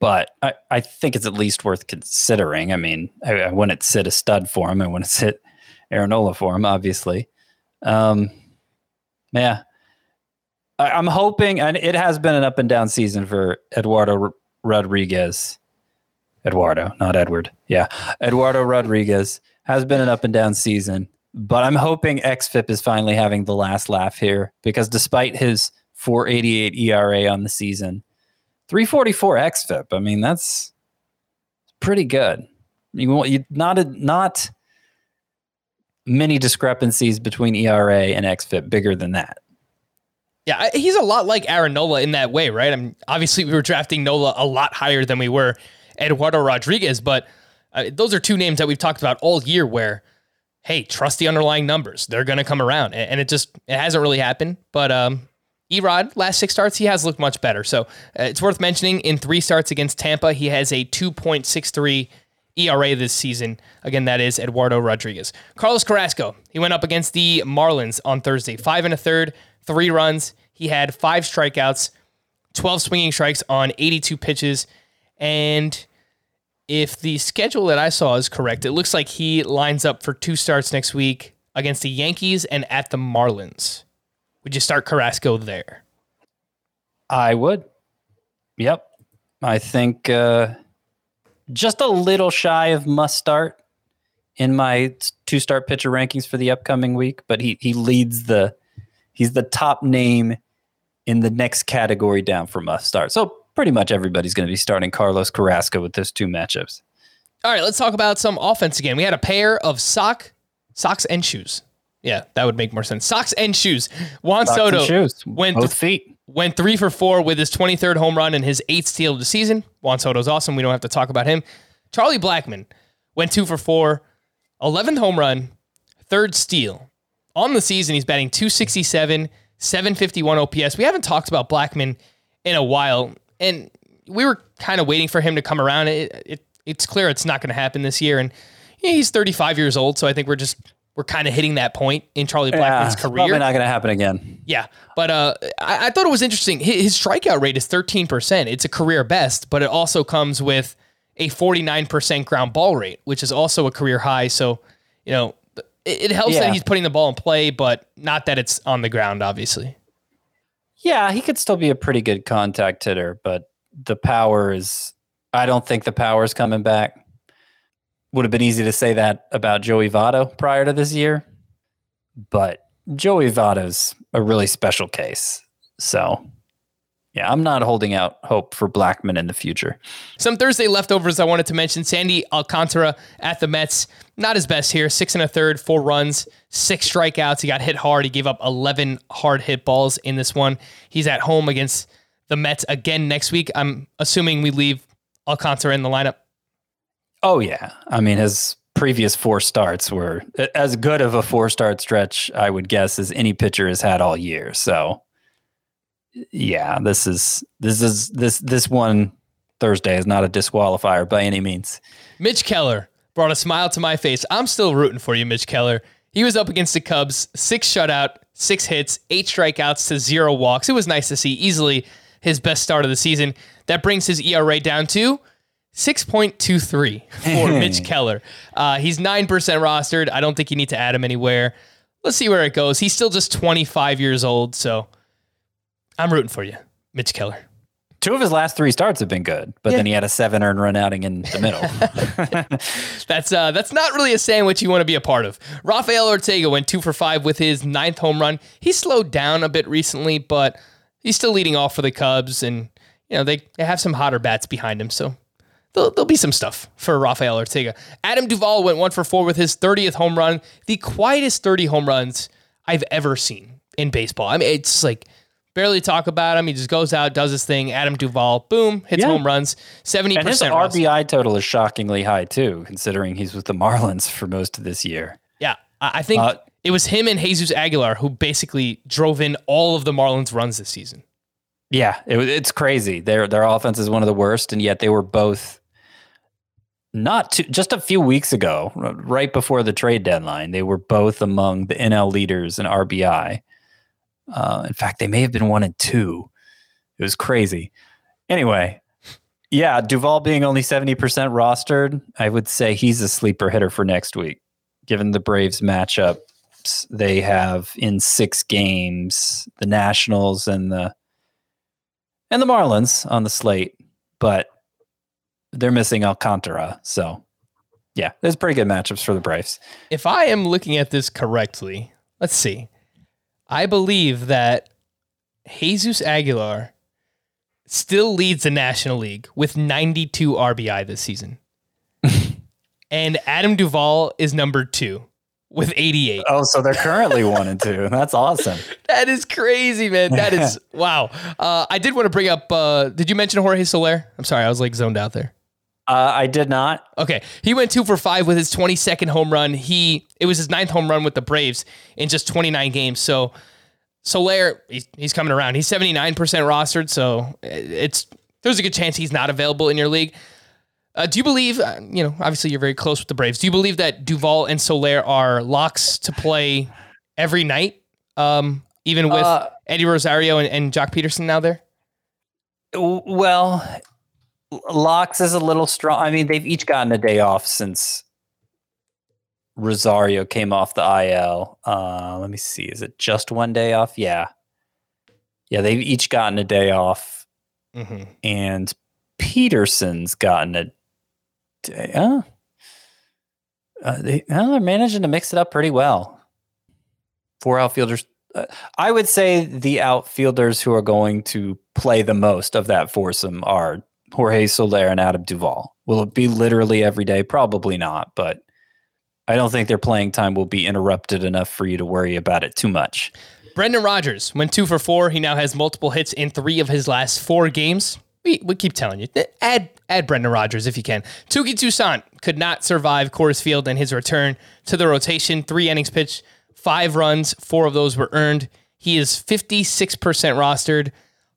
but I, I think it's at least worth considering. I mean, I, I wouldn't sit a stud for him. I wouldn't sit Aaron Nola for him, obviously. Um, yeah. I, I'm hoping, and it has been an up and down season for Eduardo R- Rodriguez. Eduardo, not Edward. Yeah. Eduardo Rodriguez has been an up and down season, but I'm hoping XFIP is finally having the last laugh here because despite his 488 ERA on the season, 344 XFIP. I mean, that's pretty good. You want you not a, not many discrepancies between ERA and XFIP bigger than that. Yeah, he's a lot like Aaron Nola in that way, right? I mean, obviously we were drafting Nola a lot higher than we were Eduardo Rodriguez, but uh, those are two names that we've talked about all year where, hey, trust the underlying numbers. They're going to come around. And, and it just, it hasn't really happened. But um, Erod, last six starts, he has looked much better. So uh, it's worth mentioning in three starts against Tampa, he has a 2.63 ERA this season. Again, that is Eduardo Rodriguez. Carlos Carrasco, he went up against the Marlins on Thursday. Five and a third, three runs. He had five strikeouts, 12 swinging strikes on 82 pitches. And if the schedule that I saw is correct, it looks like he lines up for two starts next week against the Yankees and at the Marlins. Would you start Carrasco there? I would. Yep. I think uh, just a little shy of must start in my two start pitcher rankings for the upcoming week, but he he leads the he's the top name in the next category down for must start. So pretty much everybody's going to be starting Carlos Carrasco with those two matchups. All right, let's talk about some offense again. We had a pair of sock socks and shoes. Yeah, that would make more sense. Socks and shoes. Juan Socks Soto shoes, went both feet. went three for four with his 23rd home run and his eighth steal of the season. Juan Soto's awesome. We don't have to talk about him. Charlie Blackmon went two for four, 11th home run, third steal. On the season, he's batting 267, 751 OPS. We haven't talked about Blackmon in a while, and we were kind of waiting for him to come around. It, it, it's clear it's not going to happen this year, and he's 35 years old, so I think we're just we're kind of hitting that point in Charlie Blackmon's it's career. Probably not going to happen again. Yeah, but uh, I, I thought it was interesting. His, his strikeout rate is 13%. It's a career best, but it also comes with a 49% ground ball rate, which is also a career high. So, you know, it, it helps Yeah. that he's putting the ball in play, but not that it's on the ground, obviously. Yeah, he could still be a pretty good contact hitter, but the power is. I don't think the power is coming back. Would have been easy to say that about Joey Votto prior to this year, but Joey Votto's a really special case. So, yeah, I'm not holding out hope for Blackmon in the future. Some Thursday leftovers I wanted to mention. Sandy Alcantara at the Mets, not his best here. Six and a third, four runs, six strikeouts. He got hit hard. He gave up 11 hard hit balls in this one. He's at home against the Mets again next week. I'm assuming we leave Alcantara in the lineup. Oh yeah, I mean his previous four starts were as good of a four start stretch I would guess as any pitcher has had all year. So yeah, this is this is this this one Thursday is not a disqualifier by any means. Mitch Keller brought a smile to my face. I'm still rooting for you, Mitch Keller. He was up against the Cubs, six shutout, six hits, eight strikeouts to zero walks. It was nice to see easily his best start of the season. That brings his ERA down to 6.23 for Mitch Keller. Uh, he's 9% rostered. I don't think you need to add him anywhere. Let's see where it goes. He's still just 25 years old, so I'm rooting for you, Mitch Keller. Two of his last three starts have been good, but then he had a seven earned run outing in the middle. That's uh, that's not really a sandwich you want to be a part of. Rafael Ortega went two for five with his ninth home run. He slowed down a bit recently, but he's still leading off for the Cubs, and you know they, they have some hotter bats behind him, so there'll, there'll be some stuff for Rafael Ortega. Adam Duvall went one for four with his 30th home run, the quietest 30 home runs I've ever seen in baseball. I mean, it's like barely talk about him. He just goes out, does his thing. Adam Duvall, boom, hits Yeah. home runs, seventy percent. And his. RBI total is shockingly high too, considering he's with the Marlins for most of this year. Yeah, I I think Uh, it was him and Jesus Aguilar who basically drove in all of the Marlins runs this season. Yeah, it, it's crazy. Their their offense is one of the worst, and yet they were both not too, just a few weeks ago, right before the trade deadline. They were both among the NL leaders in RBI. Uh, in fact, they may have been one and two. It was crazy. Anyway, yeah, Duvall being only seventy percent rostered, I would say he's a sleeper hitter for next week, given the Braves matchups they have in six games, the Nationals and the and the Marlins on the slate, but they're missing Alcantara. So, yeah, there's pretty good matchups for the Braves. If I am looking at this correctly, let's see. I believe that Jesus Aguilar still leads the National League with 92 RBI this season. and Adam Duvall is number two with 88. Oh, so they're currently one and two. That's awesome. That is crazy, man. That is wow. Uh, I did want to bring up. Uh, did you mention Jorge Soler? I'm sorry, I was like zoned out there. Uh, I did not. Okay, he went two for five with his 22nd home run. He it was his ninth home run with the Braves in just 29 games. So Soler, he's, he's coming around. He's 79% rostered, so it's there's a good chance he's not available in your league. Uh, do you believe? Uh, you know, obviously you're very close with the Braves. Do you believe that Duvall and Soler are locks to play every night? Um, even with Uh, Eddie Rosario and, and Joc Pederson now there. Well, Locks is a little strong. I mean, they've each gotten a day off since Rosario came off the IL. Uh, let me see. Is it just one day off? Yeah. Yeah, they've each gotten a day off, Mm-hmm. and Pederson's gotten a. Uh, uh, they, well, they're managing to mix it up pretty well. Four outfielders. Uh, I would say the outfielders who are going to play the most of that foursome are Jorge Soler and Adam Duvall. Will it be literally every day? Probably not, but I don't think their playing time will be interrupted enough for you to worry about it too much. Brendan Rodgers went two for four. He now has multiple hits in three of his last four games. We, we keep telling you, add add Brendan Rodgers if you can. Touki Toussaint could not survive Coors Field and his return to the rotation. Three innings pitched, five runs, four of those were earned. He is 56% rostered.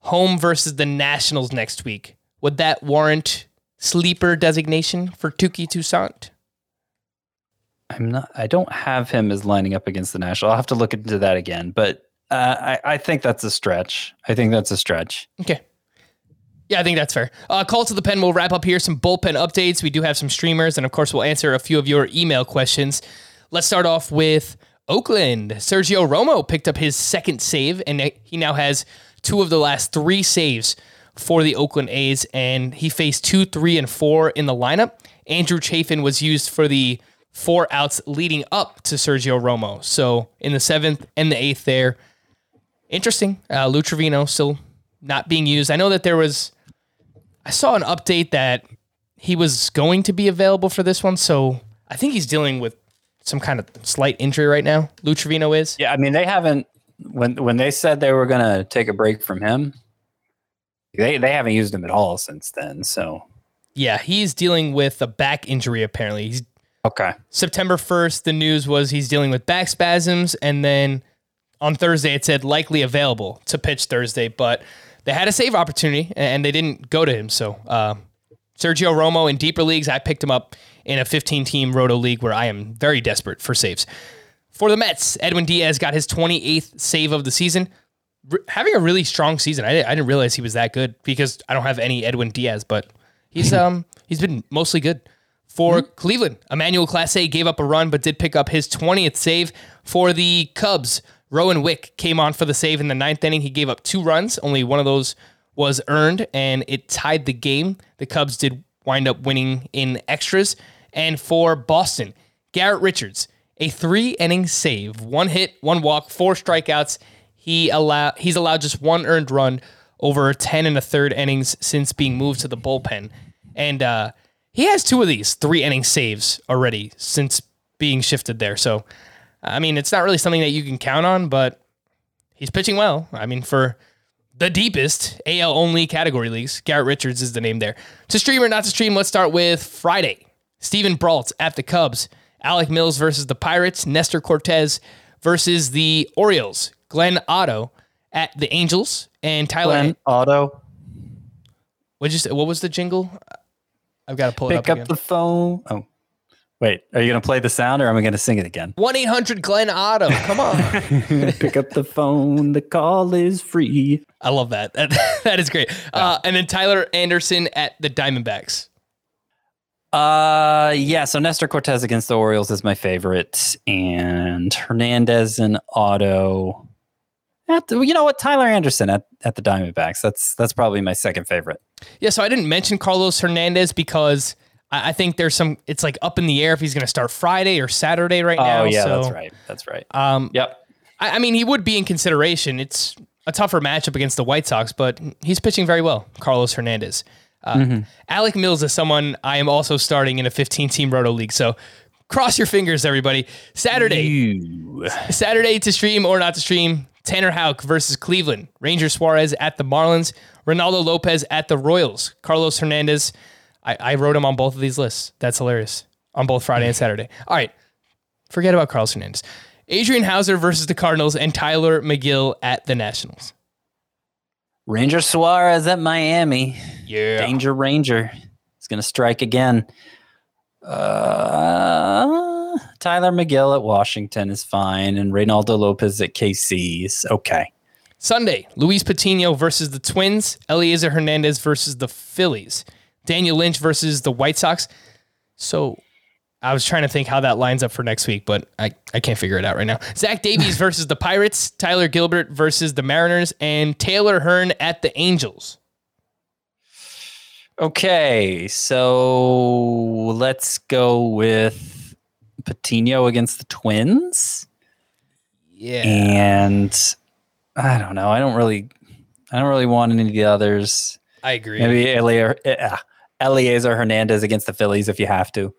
Home versus the Nationals next week. Would that warrant sleeper designation for Touki Toussaint? I'm not. I don't have him as lining up against the National. I'll have to look into that again, but uh, I, I think that's a stretch. I think that's a stretch. Okay. Yeah, I think that's fair. Uh, call to the pen. We'll wrap up here. Some bullpen updates. We do have some streamers, and of course, we'll answer a few of your email questions. Let's start off with Oakland. Sergio Romo picked up his second save, and he now has two of the last three saves for the Oakland A's, and he faced two, three, and four in the lineup. Andrew Chafin was used for the four outs leading up to Sergio Romo. So in the seventh and the eighth there, interesting. Uh, Lou Trevino still not being used. I know that there was, I saw an update that he was going to be available for this one. So I think he's dealing with some kind of slight injury right now. Lou Trevino is. Yeah, I mean they haven't when when they said they were going to take a break from him. They they haven't used him at all since then. So Yeah, he's dealing with a back injury apparently. He's okay, September 1st, the news was he's dealing with back spasms. And then on Thursday, it said likely available to pitch Thursday, but they had a save opportunity and they didn't go to him. So, uh, Sergio Romo in deeper leagues, I picked him up in a 15 team roto league where I am very desperate for saves. For the Mets, Edwin Diaz got his 28th save of the season. R- having a really strong season. I didn't, I didn't realize he was that good because I don't have any Edwin Diaz, but he's um he's been mostly good. For Cleveland, Emmanuel Clase gave up a run but did pick up his 20th save. For the Cubs, Rowan Wick came on for the save in the ninth inning. He gave up two runs. Only one of those was earned, and it tied the game. The Cubs did wind up winning in extras. And for Boston, Garrett Richards, a three inning save, one hit, one walk, four strikeouts. He allow he's allowed just one earned run over 10 and a third innings since being moved to the bullpen. And uh, he has two of these three inning saves already since being shifted there. So, I mean, it's not really something that you can count on, but he's pitching well. I mean, for the deepest AL only category leagues. Garrett Richards is the name there. To stream or not to stream, let's start with Friday. Steven Brault at the Cubs. Alec Mills versus the Pirates. Nestor Cortes versus the Orioles. Glenn Otto at the Angels. And Tyler. Glenn Otto, What you say? What was the jingle? I've got to pull it up. pick up up, again. the phone. Oh, wait. Are you going to play the sound or am I going to sing it again? One eight hundred Glenn Otto. Come on. pick up the phone. The call is free. I love that. That, that is great. Uh, and then Tyler Anderson at the Diamondbacks. Uh, yeah. So Nestor Cortes against the Orioles is my favorite, and Hernandez and Otto. At the, you know what, Tyler Anderson at, at the Diamondbacks. That's that's probably my second favorite. Yeah, so I didn't mention Carlos Hernandez because I, I think there's some. It's like up in the air if he's going to start Friday or Saturday right now. oh yeah, so, that's right. That's right. Um, yep. I, I mean, he would be in consideration. It's a tougher matchup against the White Sox, but he's pitching very well, Carlos Hernandez. Uh, Alec Mills is someone I am also starting in a 15 team roto league. So cross your fingers, everybody. Saturday, You. Saturday to stream or not to stream. Tanner Houck versus Cleveland. Ranger Suarez at the Marlins. Reynaldo Lopez at the Royals. Carlos Hernandez. I, I wrote him on both of these lists. That's hilarious. On both Friday and Saturday. All right. Forget about Carlos Hernandez. Adrian Houser versus the Cardinals and Tylor Megill at the Nationals. Ranger Suarez at Miami. Yeah. Danger Ranger. He's going to strike again. Uh, Tylor Megill at Washington is fine, and Reynaldo Lopez at KC is okay. Sunday, Luis Patino versus the Twins. Elieser Hernandez versus the Phillies. Daniel Lynch versus the White Sox. So I was trying to think how that lines up for next week, but I, I can't figure it out right now. Zach Davies versus the Pirates. Tyler Gilbert versus the Mariners. And Taylor Hearn at the Angels. Okay, so let's go with Patino against the Twins. Yeah. And I don't know. I don't really, I don't really want any of the others. I agree. Maybe Elieser, uh, Elieser Hernandez against the Phillies if you have to.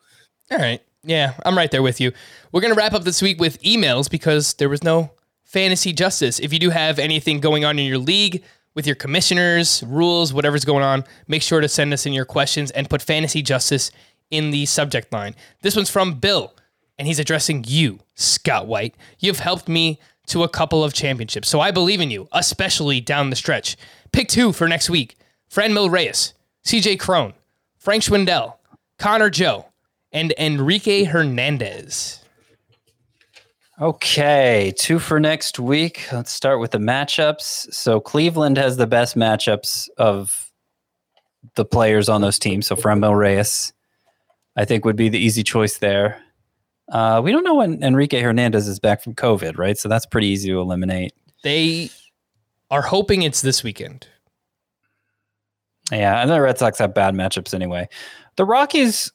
All right. Yeah, I'm right there with you. We're going to wrap up this week with emails because there was no fantasy justice. If you do have anything going on in your league with your commissioners, rules, whatever's going on, make sure to send us in your questions and put fantasy justice in the subject line. This one's from Bill, and he's addressing you, Scott White. You've helped me to a couple of championships, so I believe in you, especially down the stretch. Pick two for next week Franmil Reyes, CJ Cron, Frank Schwindel, Connor Joe, and Enrique Hernandez. Okay, two for next week. Let's start with the matchups. So Cleveland has the best matchups of the players on those teams. So Franmil Reyes, I think, would be the easy choice there. Uh, we don't know when Enrique Hernandez is back from COVID, right? So that's pretty easy to eliminate. They are hoping it's this weekend. Yeah, and the Red Sox have bad matchups anyway. The Rockies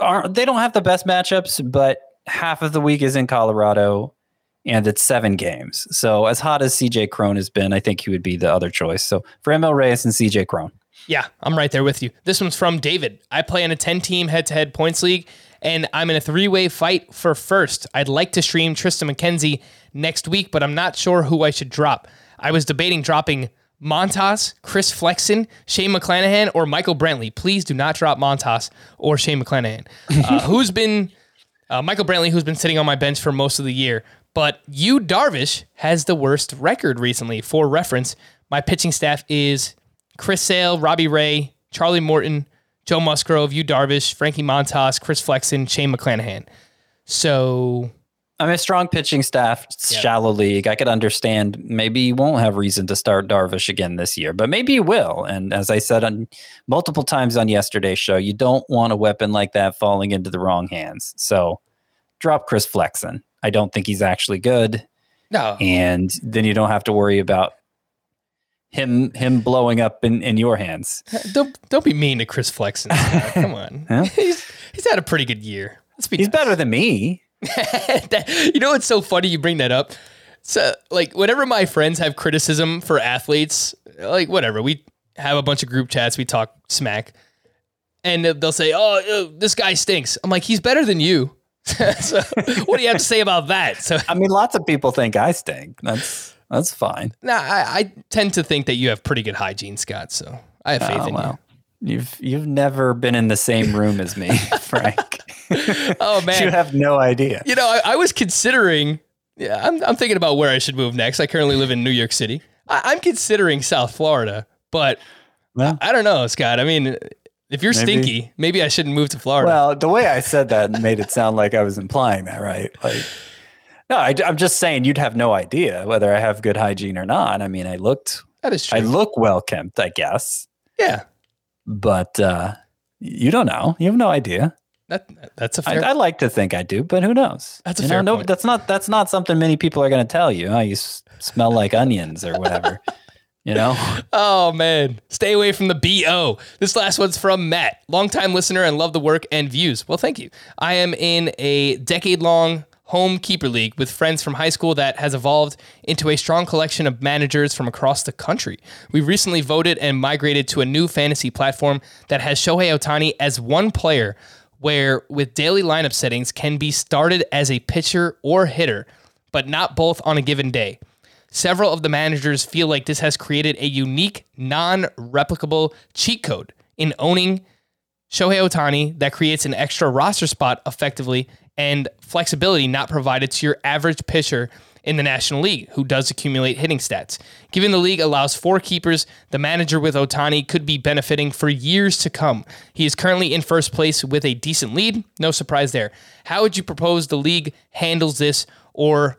are they don't have the best matchups, but half of the week is in Colorado and it's seven games. So as hot as CJ Cron has been, I think he would be the other choice. So Franmil Reyes and CJ Cron. Yeah, I'm right there with you. This one's from David. I play in a 10 team head to head points league, and I'm in a three way fight for first. I'd like to stream Triston McKenzie next week, but I'm not sure who I should drop. I was debating dropping Montas, Chris Flexen, Shane McClanahan, or Michael Brantley. Please do not drop Montas or Shane McClanahan. Uh, who's been uh, Michael Brantley, who's been sitting on my bench for most of the year. But Yu Darvish, has the worst record recently. For reference, my pitching staff is Chris Sale, Robbie Ray, Charlie Morton, Joe Musgrove, Yu Darvish, Frankie Montas, Chris Flexen, Shane McClanahan. So I mean, a strong pitching staff, shallow league. I could understand. Maybe you won't have reason to start Darvish again this year, but maybe you will. And as I said on multiple times on yesterday's show, you don't want a weapon like that falling into the wrong hands. So drop Chris Flexen. I don't think he's actually good, no, and then you don't have to worry about him him blowing up in, in your hands. don't don't be mean to Chris Flexen. Come on, Huh? he's he's had a pretty good year. Let's be He's better than me. you know what's so funny you bring that up? So like whenever my friends have criticism for athletes, like whatever, we have a bunch of group chats, we talk smack. And they'll say, "Oh, uh, this guy stinks." I'm like, "He's better than you." so, what do you have to say about that? So, I mean, lots of people think I stink. That's That's fine. Nah, I, I tend to think that you have pretty good hygiene, Scott. So I have faith Oh, in well. You've you've never been in the same room as me, Frank. Oh man, you have no idea. You know, I, I was considering. Yeah, I'm, I'm thinking about where I should move next. I currently live in New York City. I, I'm considering South Florida, but Well, I don't know, Scott. I mean, if you're Maybe- stinky, maybe I shouldn't move to Florida. well, the way I said that made it sound like I was implying that, right? Like, no, I, am just saying you'd have no idea whether I have good hygiene or not. I mean, I looked, that is true. I look well kept, I guess, yeah, but uh, you don't know. You have no idea. That that's a fair. I like to think I do, but who knows? That's a You fair know, no, point. That's not that's not something many people are going to tell you. Oh, you s- smell like onions or whatever. you know, Oh man, stay away from the BO. This last one's from Matt, longtime listener and love the work and views. Well, thank you. I am in a decade long home keeper league with friends from high school that has evolved into a strong collection of managers from across the country. We recently voted and migrated to a new fantasy platform that has Shohei Ohtani as one player where with daily lineup settings can be started as a pitcher or hitter, but not both on a given day. Several of the managers feel like this has created a unique, non replicable cheat code in owning Shohei Ohtani that creates an extra roster spot effectively and flexibility not provided to your average pitcher in the National League who does accumulate hitting stats. Given the league allows four keepers, the manager with Ohtani could be benefiting for years to come. He is currently in first place with a decent lead. No surprise there. How would you propose the league handles this or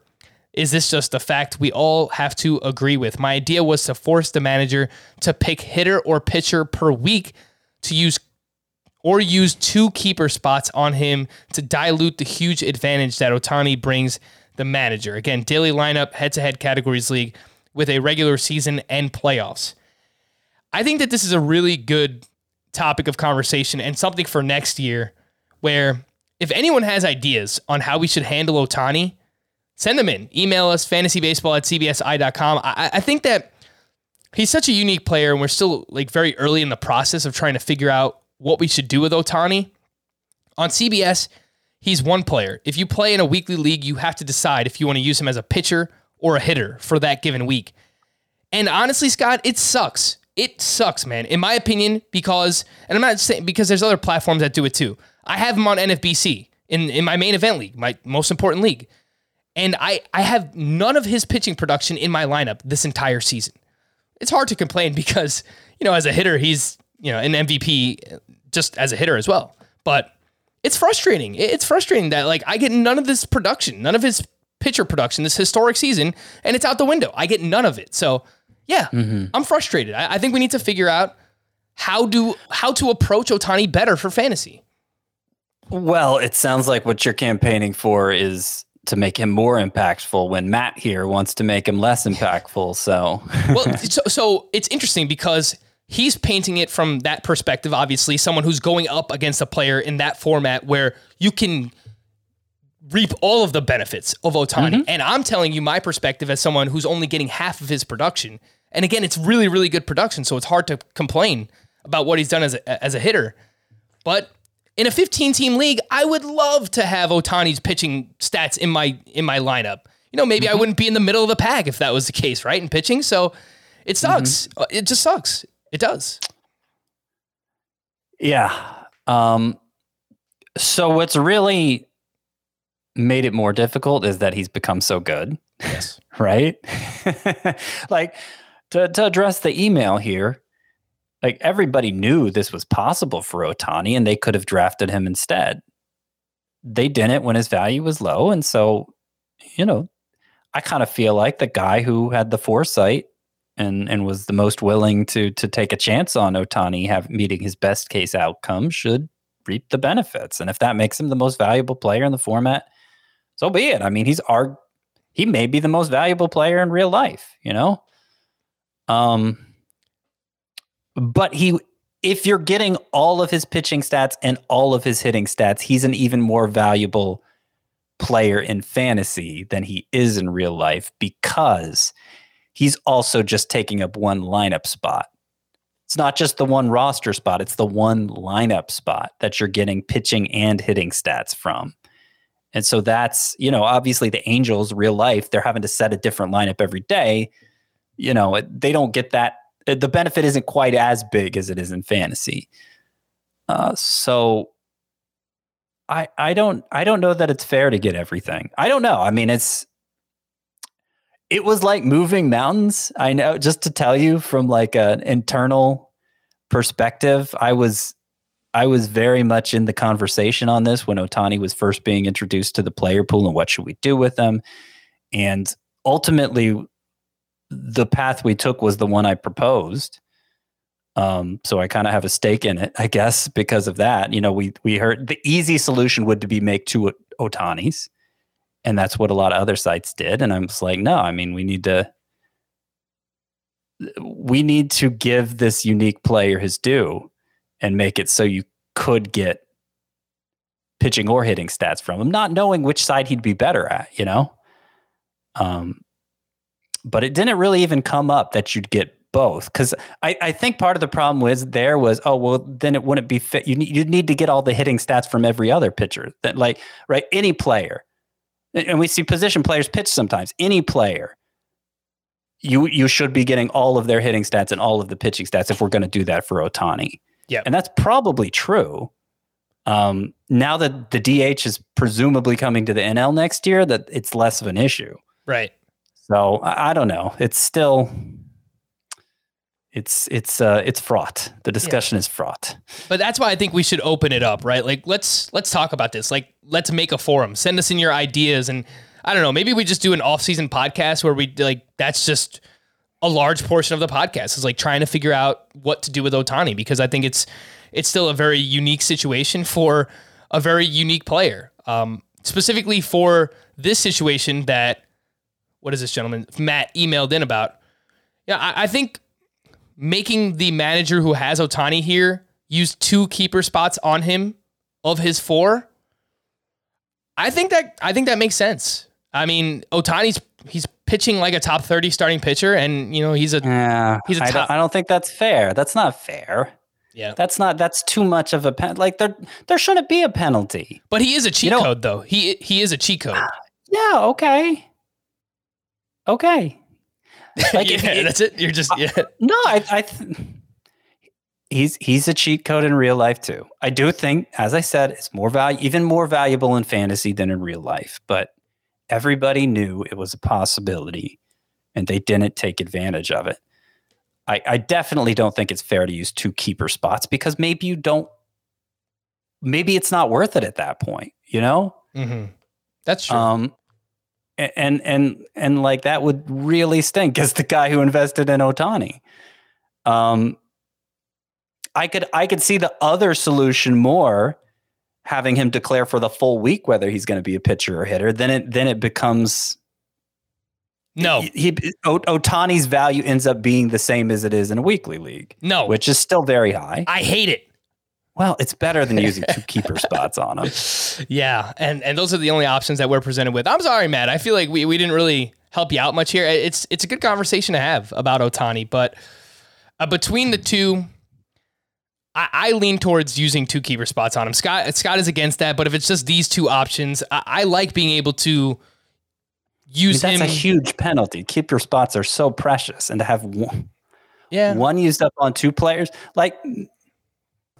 is this just a fact we all have to agree with? My idea was to force the manager to pick hitter or pitcher per week to use or use two keeper spots on him to dilute the huge advantage that Ohtani brings the manager. Again, daily lineup, head to head categories league with a regular season and playoffs. I think that this is a really good topic of conversation and something for next year where if anyone has ideas on how we should handle Ohtani, send them in. Email us fantasybaseball at cbsi.com. I, I think that he's such a unique player, and we're still like very early in the process of trying to figure out what we should do with Ohtani. On CBS, he's one player. If you play in a weekly league, you have to decide if you want to use him as a pitcher or a hitter for that given week. And honestly, Scott, it sucks. It sucks, man. In my opinion, because and I'm not saying because there's other platforms that do it too. I have him on NFBC in in my main event league, my most important league. And I I have none of his pitching production in my lineup this entire season. It's hard to complain because, you know, as a hitter, he's, you know, an MVP just as a hitter as well. But it's frustrating. It's frustrating that like I get none of this production, none of his pitcher production this historic season, and it's out the window. I get none of it. So yeah, mm-hmm. I'm frustrated. I, I think we need to figure out how do how to approach Ohtani better for fantasy. Well, it sounds like what you're campaigning for is to make him more impactful when Matt here wants to make him less impactful. So, Well, so, so it's interesting because he's painting it from that perspective. Obviously, someone who's going up against a player in that format where you can reap all of the benefits of Ohtani. Mm-hmm. And I'm telling you my perspective as someone who's only getting half of his production. And again, it's really, really good production, so it's hard to complain about what he's done as a, as a hitter. But in a 15 team league, I would love to have Ohtani's pitching stats in my in my lineup. You know, maybe I mm-hmm. wouldn't be in the middle of the pack if that was the case, right? In pitching, so it sucks. Mm-hmm. Uh, It just sucks. It does. yeah. Um, so, what's really made it more difficult is that he's become so good, Yes. right? like, to, to address the email here, like everybody knew this was possible for Ohtani and they could have drafted him instead. They didn't when his value was low. And so, you know, I kind of feel like the guy who had the foresight and and was the most willing to to take a chance on Ohtani have meeting his best case outcome should reap the benefits. And if that makes him the most valuable player in the format, so be it. I mean, he's our he may be the most valuable player in real life, you know? Um but he if you're getting all of his pitching stats and all of his hitting stats, he's an even more valuable player in fantasy than he is in real life because he's also just taking up one lineup spot. It's not just the one roster spot, it's the one lineup spot that you're getting pitching and hitting stats from. And so that's, you know, obviously the Angels, real life, they're having to set a different lineup every day. You know, they don't get that. The benefit isn't quite as big as it is in fantasy. Uh, so I I don't I don't know that it's fair to get everything. I don't know. I mean, it's it was like moving mountains. I know just to tell you from like an internal perspective, I was I was very much in the conversation on this when Ohtani was first being introduced to the player pool and what should we do with them. And ultimately the path we took was the one I proposed. Um, so I kind of have a stake in it, I guess, because of that. You know, we we heard the easy solution would to be make two Ohtanis, and that's what a lot of other sites did. And I'm just like, no, I mean, we need to we need to give this unique player his due and make it so you could get pitching or hitting stats from him, not knowing which side he'd be better at, you know? Um, but it didn't really even come up that you'd get both because I, I think part of the problem was there was oh well then it wouldn't be fit you need you need to get all the hitting stats from every other pitcher that like right any player and we see position players pitch sometimes any player you you should be getting all of their hitting stats and all of the pitching stats if we're going to do that for Ohtani Yep. and that's probably true um, now that the DH is presumably coming to the NL next year that it's less of an issue Right. so I, I don't know. It's still it's it's uh it's fraught. The discussion is fraught. But that's why I think we should open it up, right? Like let's let's talk about this. Like let's make a forum. Send us in your ideas and I don't know, maybe we just do an off-season podcast where we like that's just a large portion of the podcast is like trying to figure out what to do with Ohtani because I think it's it's still a very unique situation for a very unique player. Um, specifically for this situation that what is this gentleman Matt emailed in about. Yeah, I, I think making the manager who has Ohtani here use two keeper spots on him of his four. I think that I think that makes sense. I mean, Ohtani's he's pitching like a top 30 starting pitcher and you know, he's a Yeah. He's a I, top- don't, I don't think that's fair. That's not fair. yeah. That's not that's too much of a pen like there there shouldn't be a penalty. But he is a cheat know- code though. He he is a cheat code. Ah, yeah, okay. Okay. Like yeah, it- that's it. You're just yeah. No, I, I th- he's he's a cheat code in real life too. I do think, as I said, it's more value, even more valuable in fantasy than in real life. But everybody knew it was a possibility, and they didn't take advantage of it. I, I definitely don't think it's fair to use two keeper spots because maybe you don't. Maybe it's not worth it at that point. You know. Mhm. That's true. Um, and and and like that would really stink as the guy who invested in Ohtani. Um, I could I could see the other solution more having him declare for the full week whether he's going to be a pitcher or hitter. Then it then it becomes no. he, he O- Ohtani's value ends up being the same as it is in a weekly league, No. which is still very high. I hate it. Well, it's better than using two keeper spots on him. Yeah, and and those are the only options that we're presented with. I'm sorry, Matt. I feel like we, we didn't really help you out much here. It's it's a good conversation to have about Ohtani, but uh, between the two, I, I lean towards using two keeper spots on him. Scott Scott is against that, but if it's just these two options, I, I like being able to I mean, use that's him. a huge penalty. Keeper spots are so precious, and to have one, yeah, one used up on two players like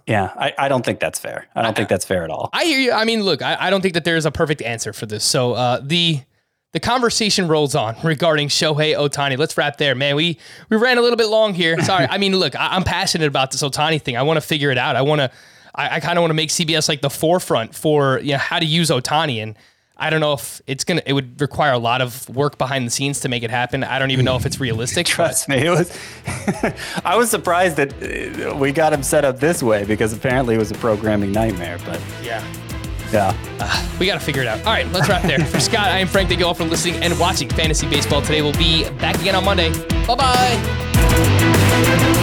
yeah I, I don't think that's fair i don't think that's fair at all I hear you. I mean, look, I, I don't think that there's a perfect answer for this. So uh, the the conversation rolls on regarding Shohei Ohtani. Let's wrap there, man. We we ran a little bit long here. Sorry. I mean, look, I, I'm passionate about this Ohtani thing. I want to figure it out. I want to. I, I kind of want to make CBS like the forefront for you know how to use Ohtani and. I don't know if it's gonna. It would require a lot of work behind the scenes to make it happen. I don't even know if it's realistic. but- trust me it was i was surprised that uh, we got him set up this way because apparently it was a programming nightmare but yeah. yeah We got to figure it out. All right, let's wrap there. For Scott, I am Frank. Thank you all for listening and watching Fantasy Baseball today. We'll be back again on Monday. Bye bye.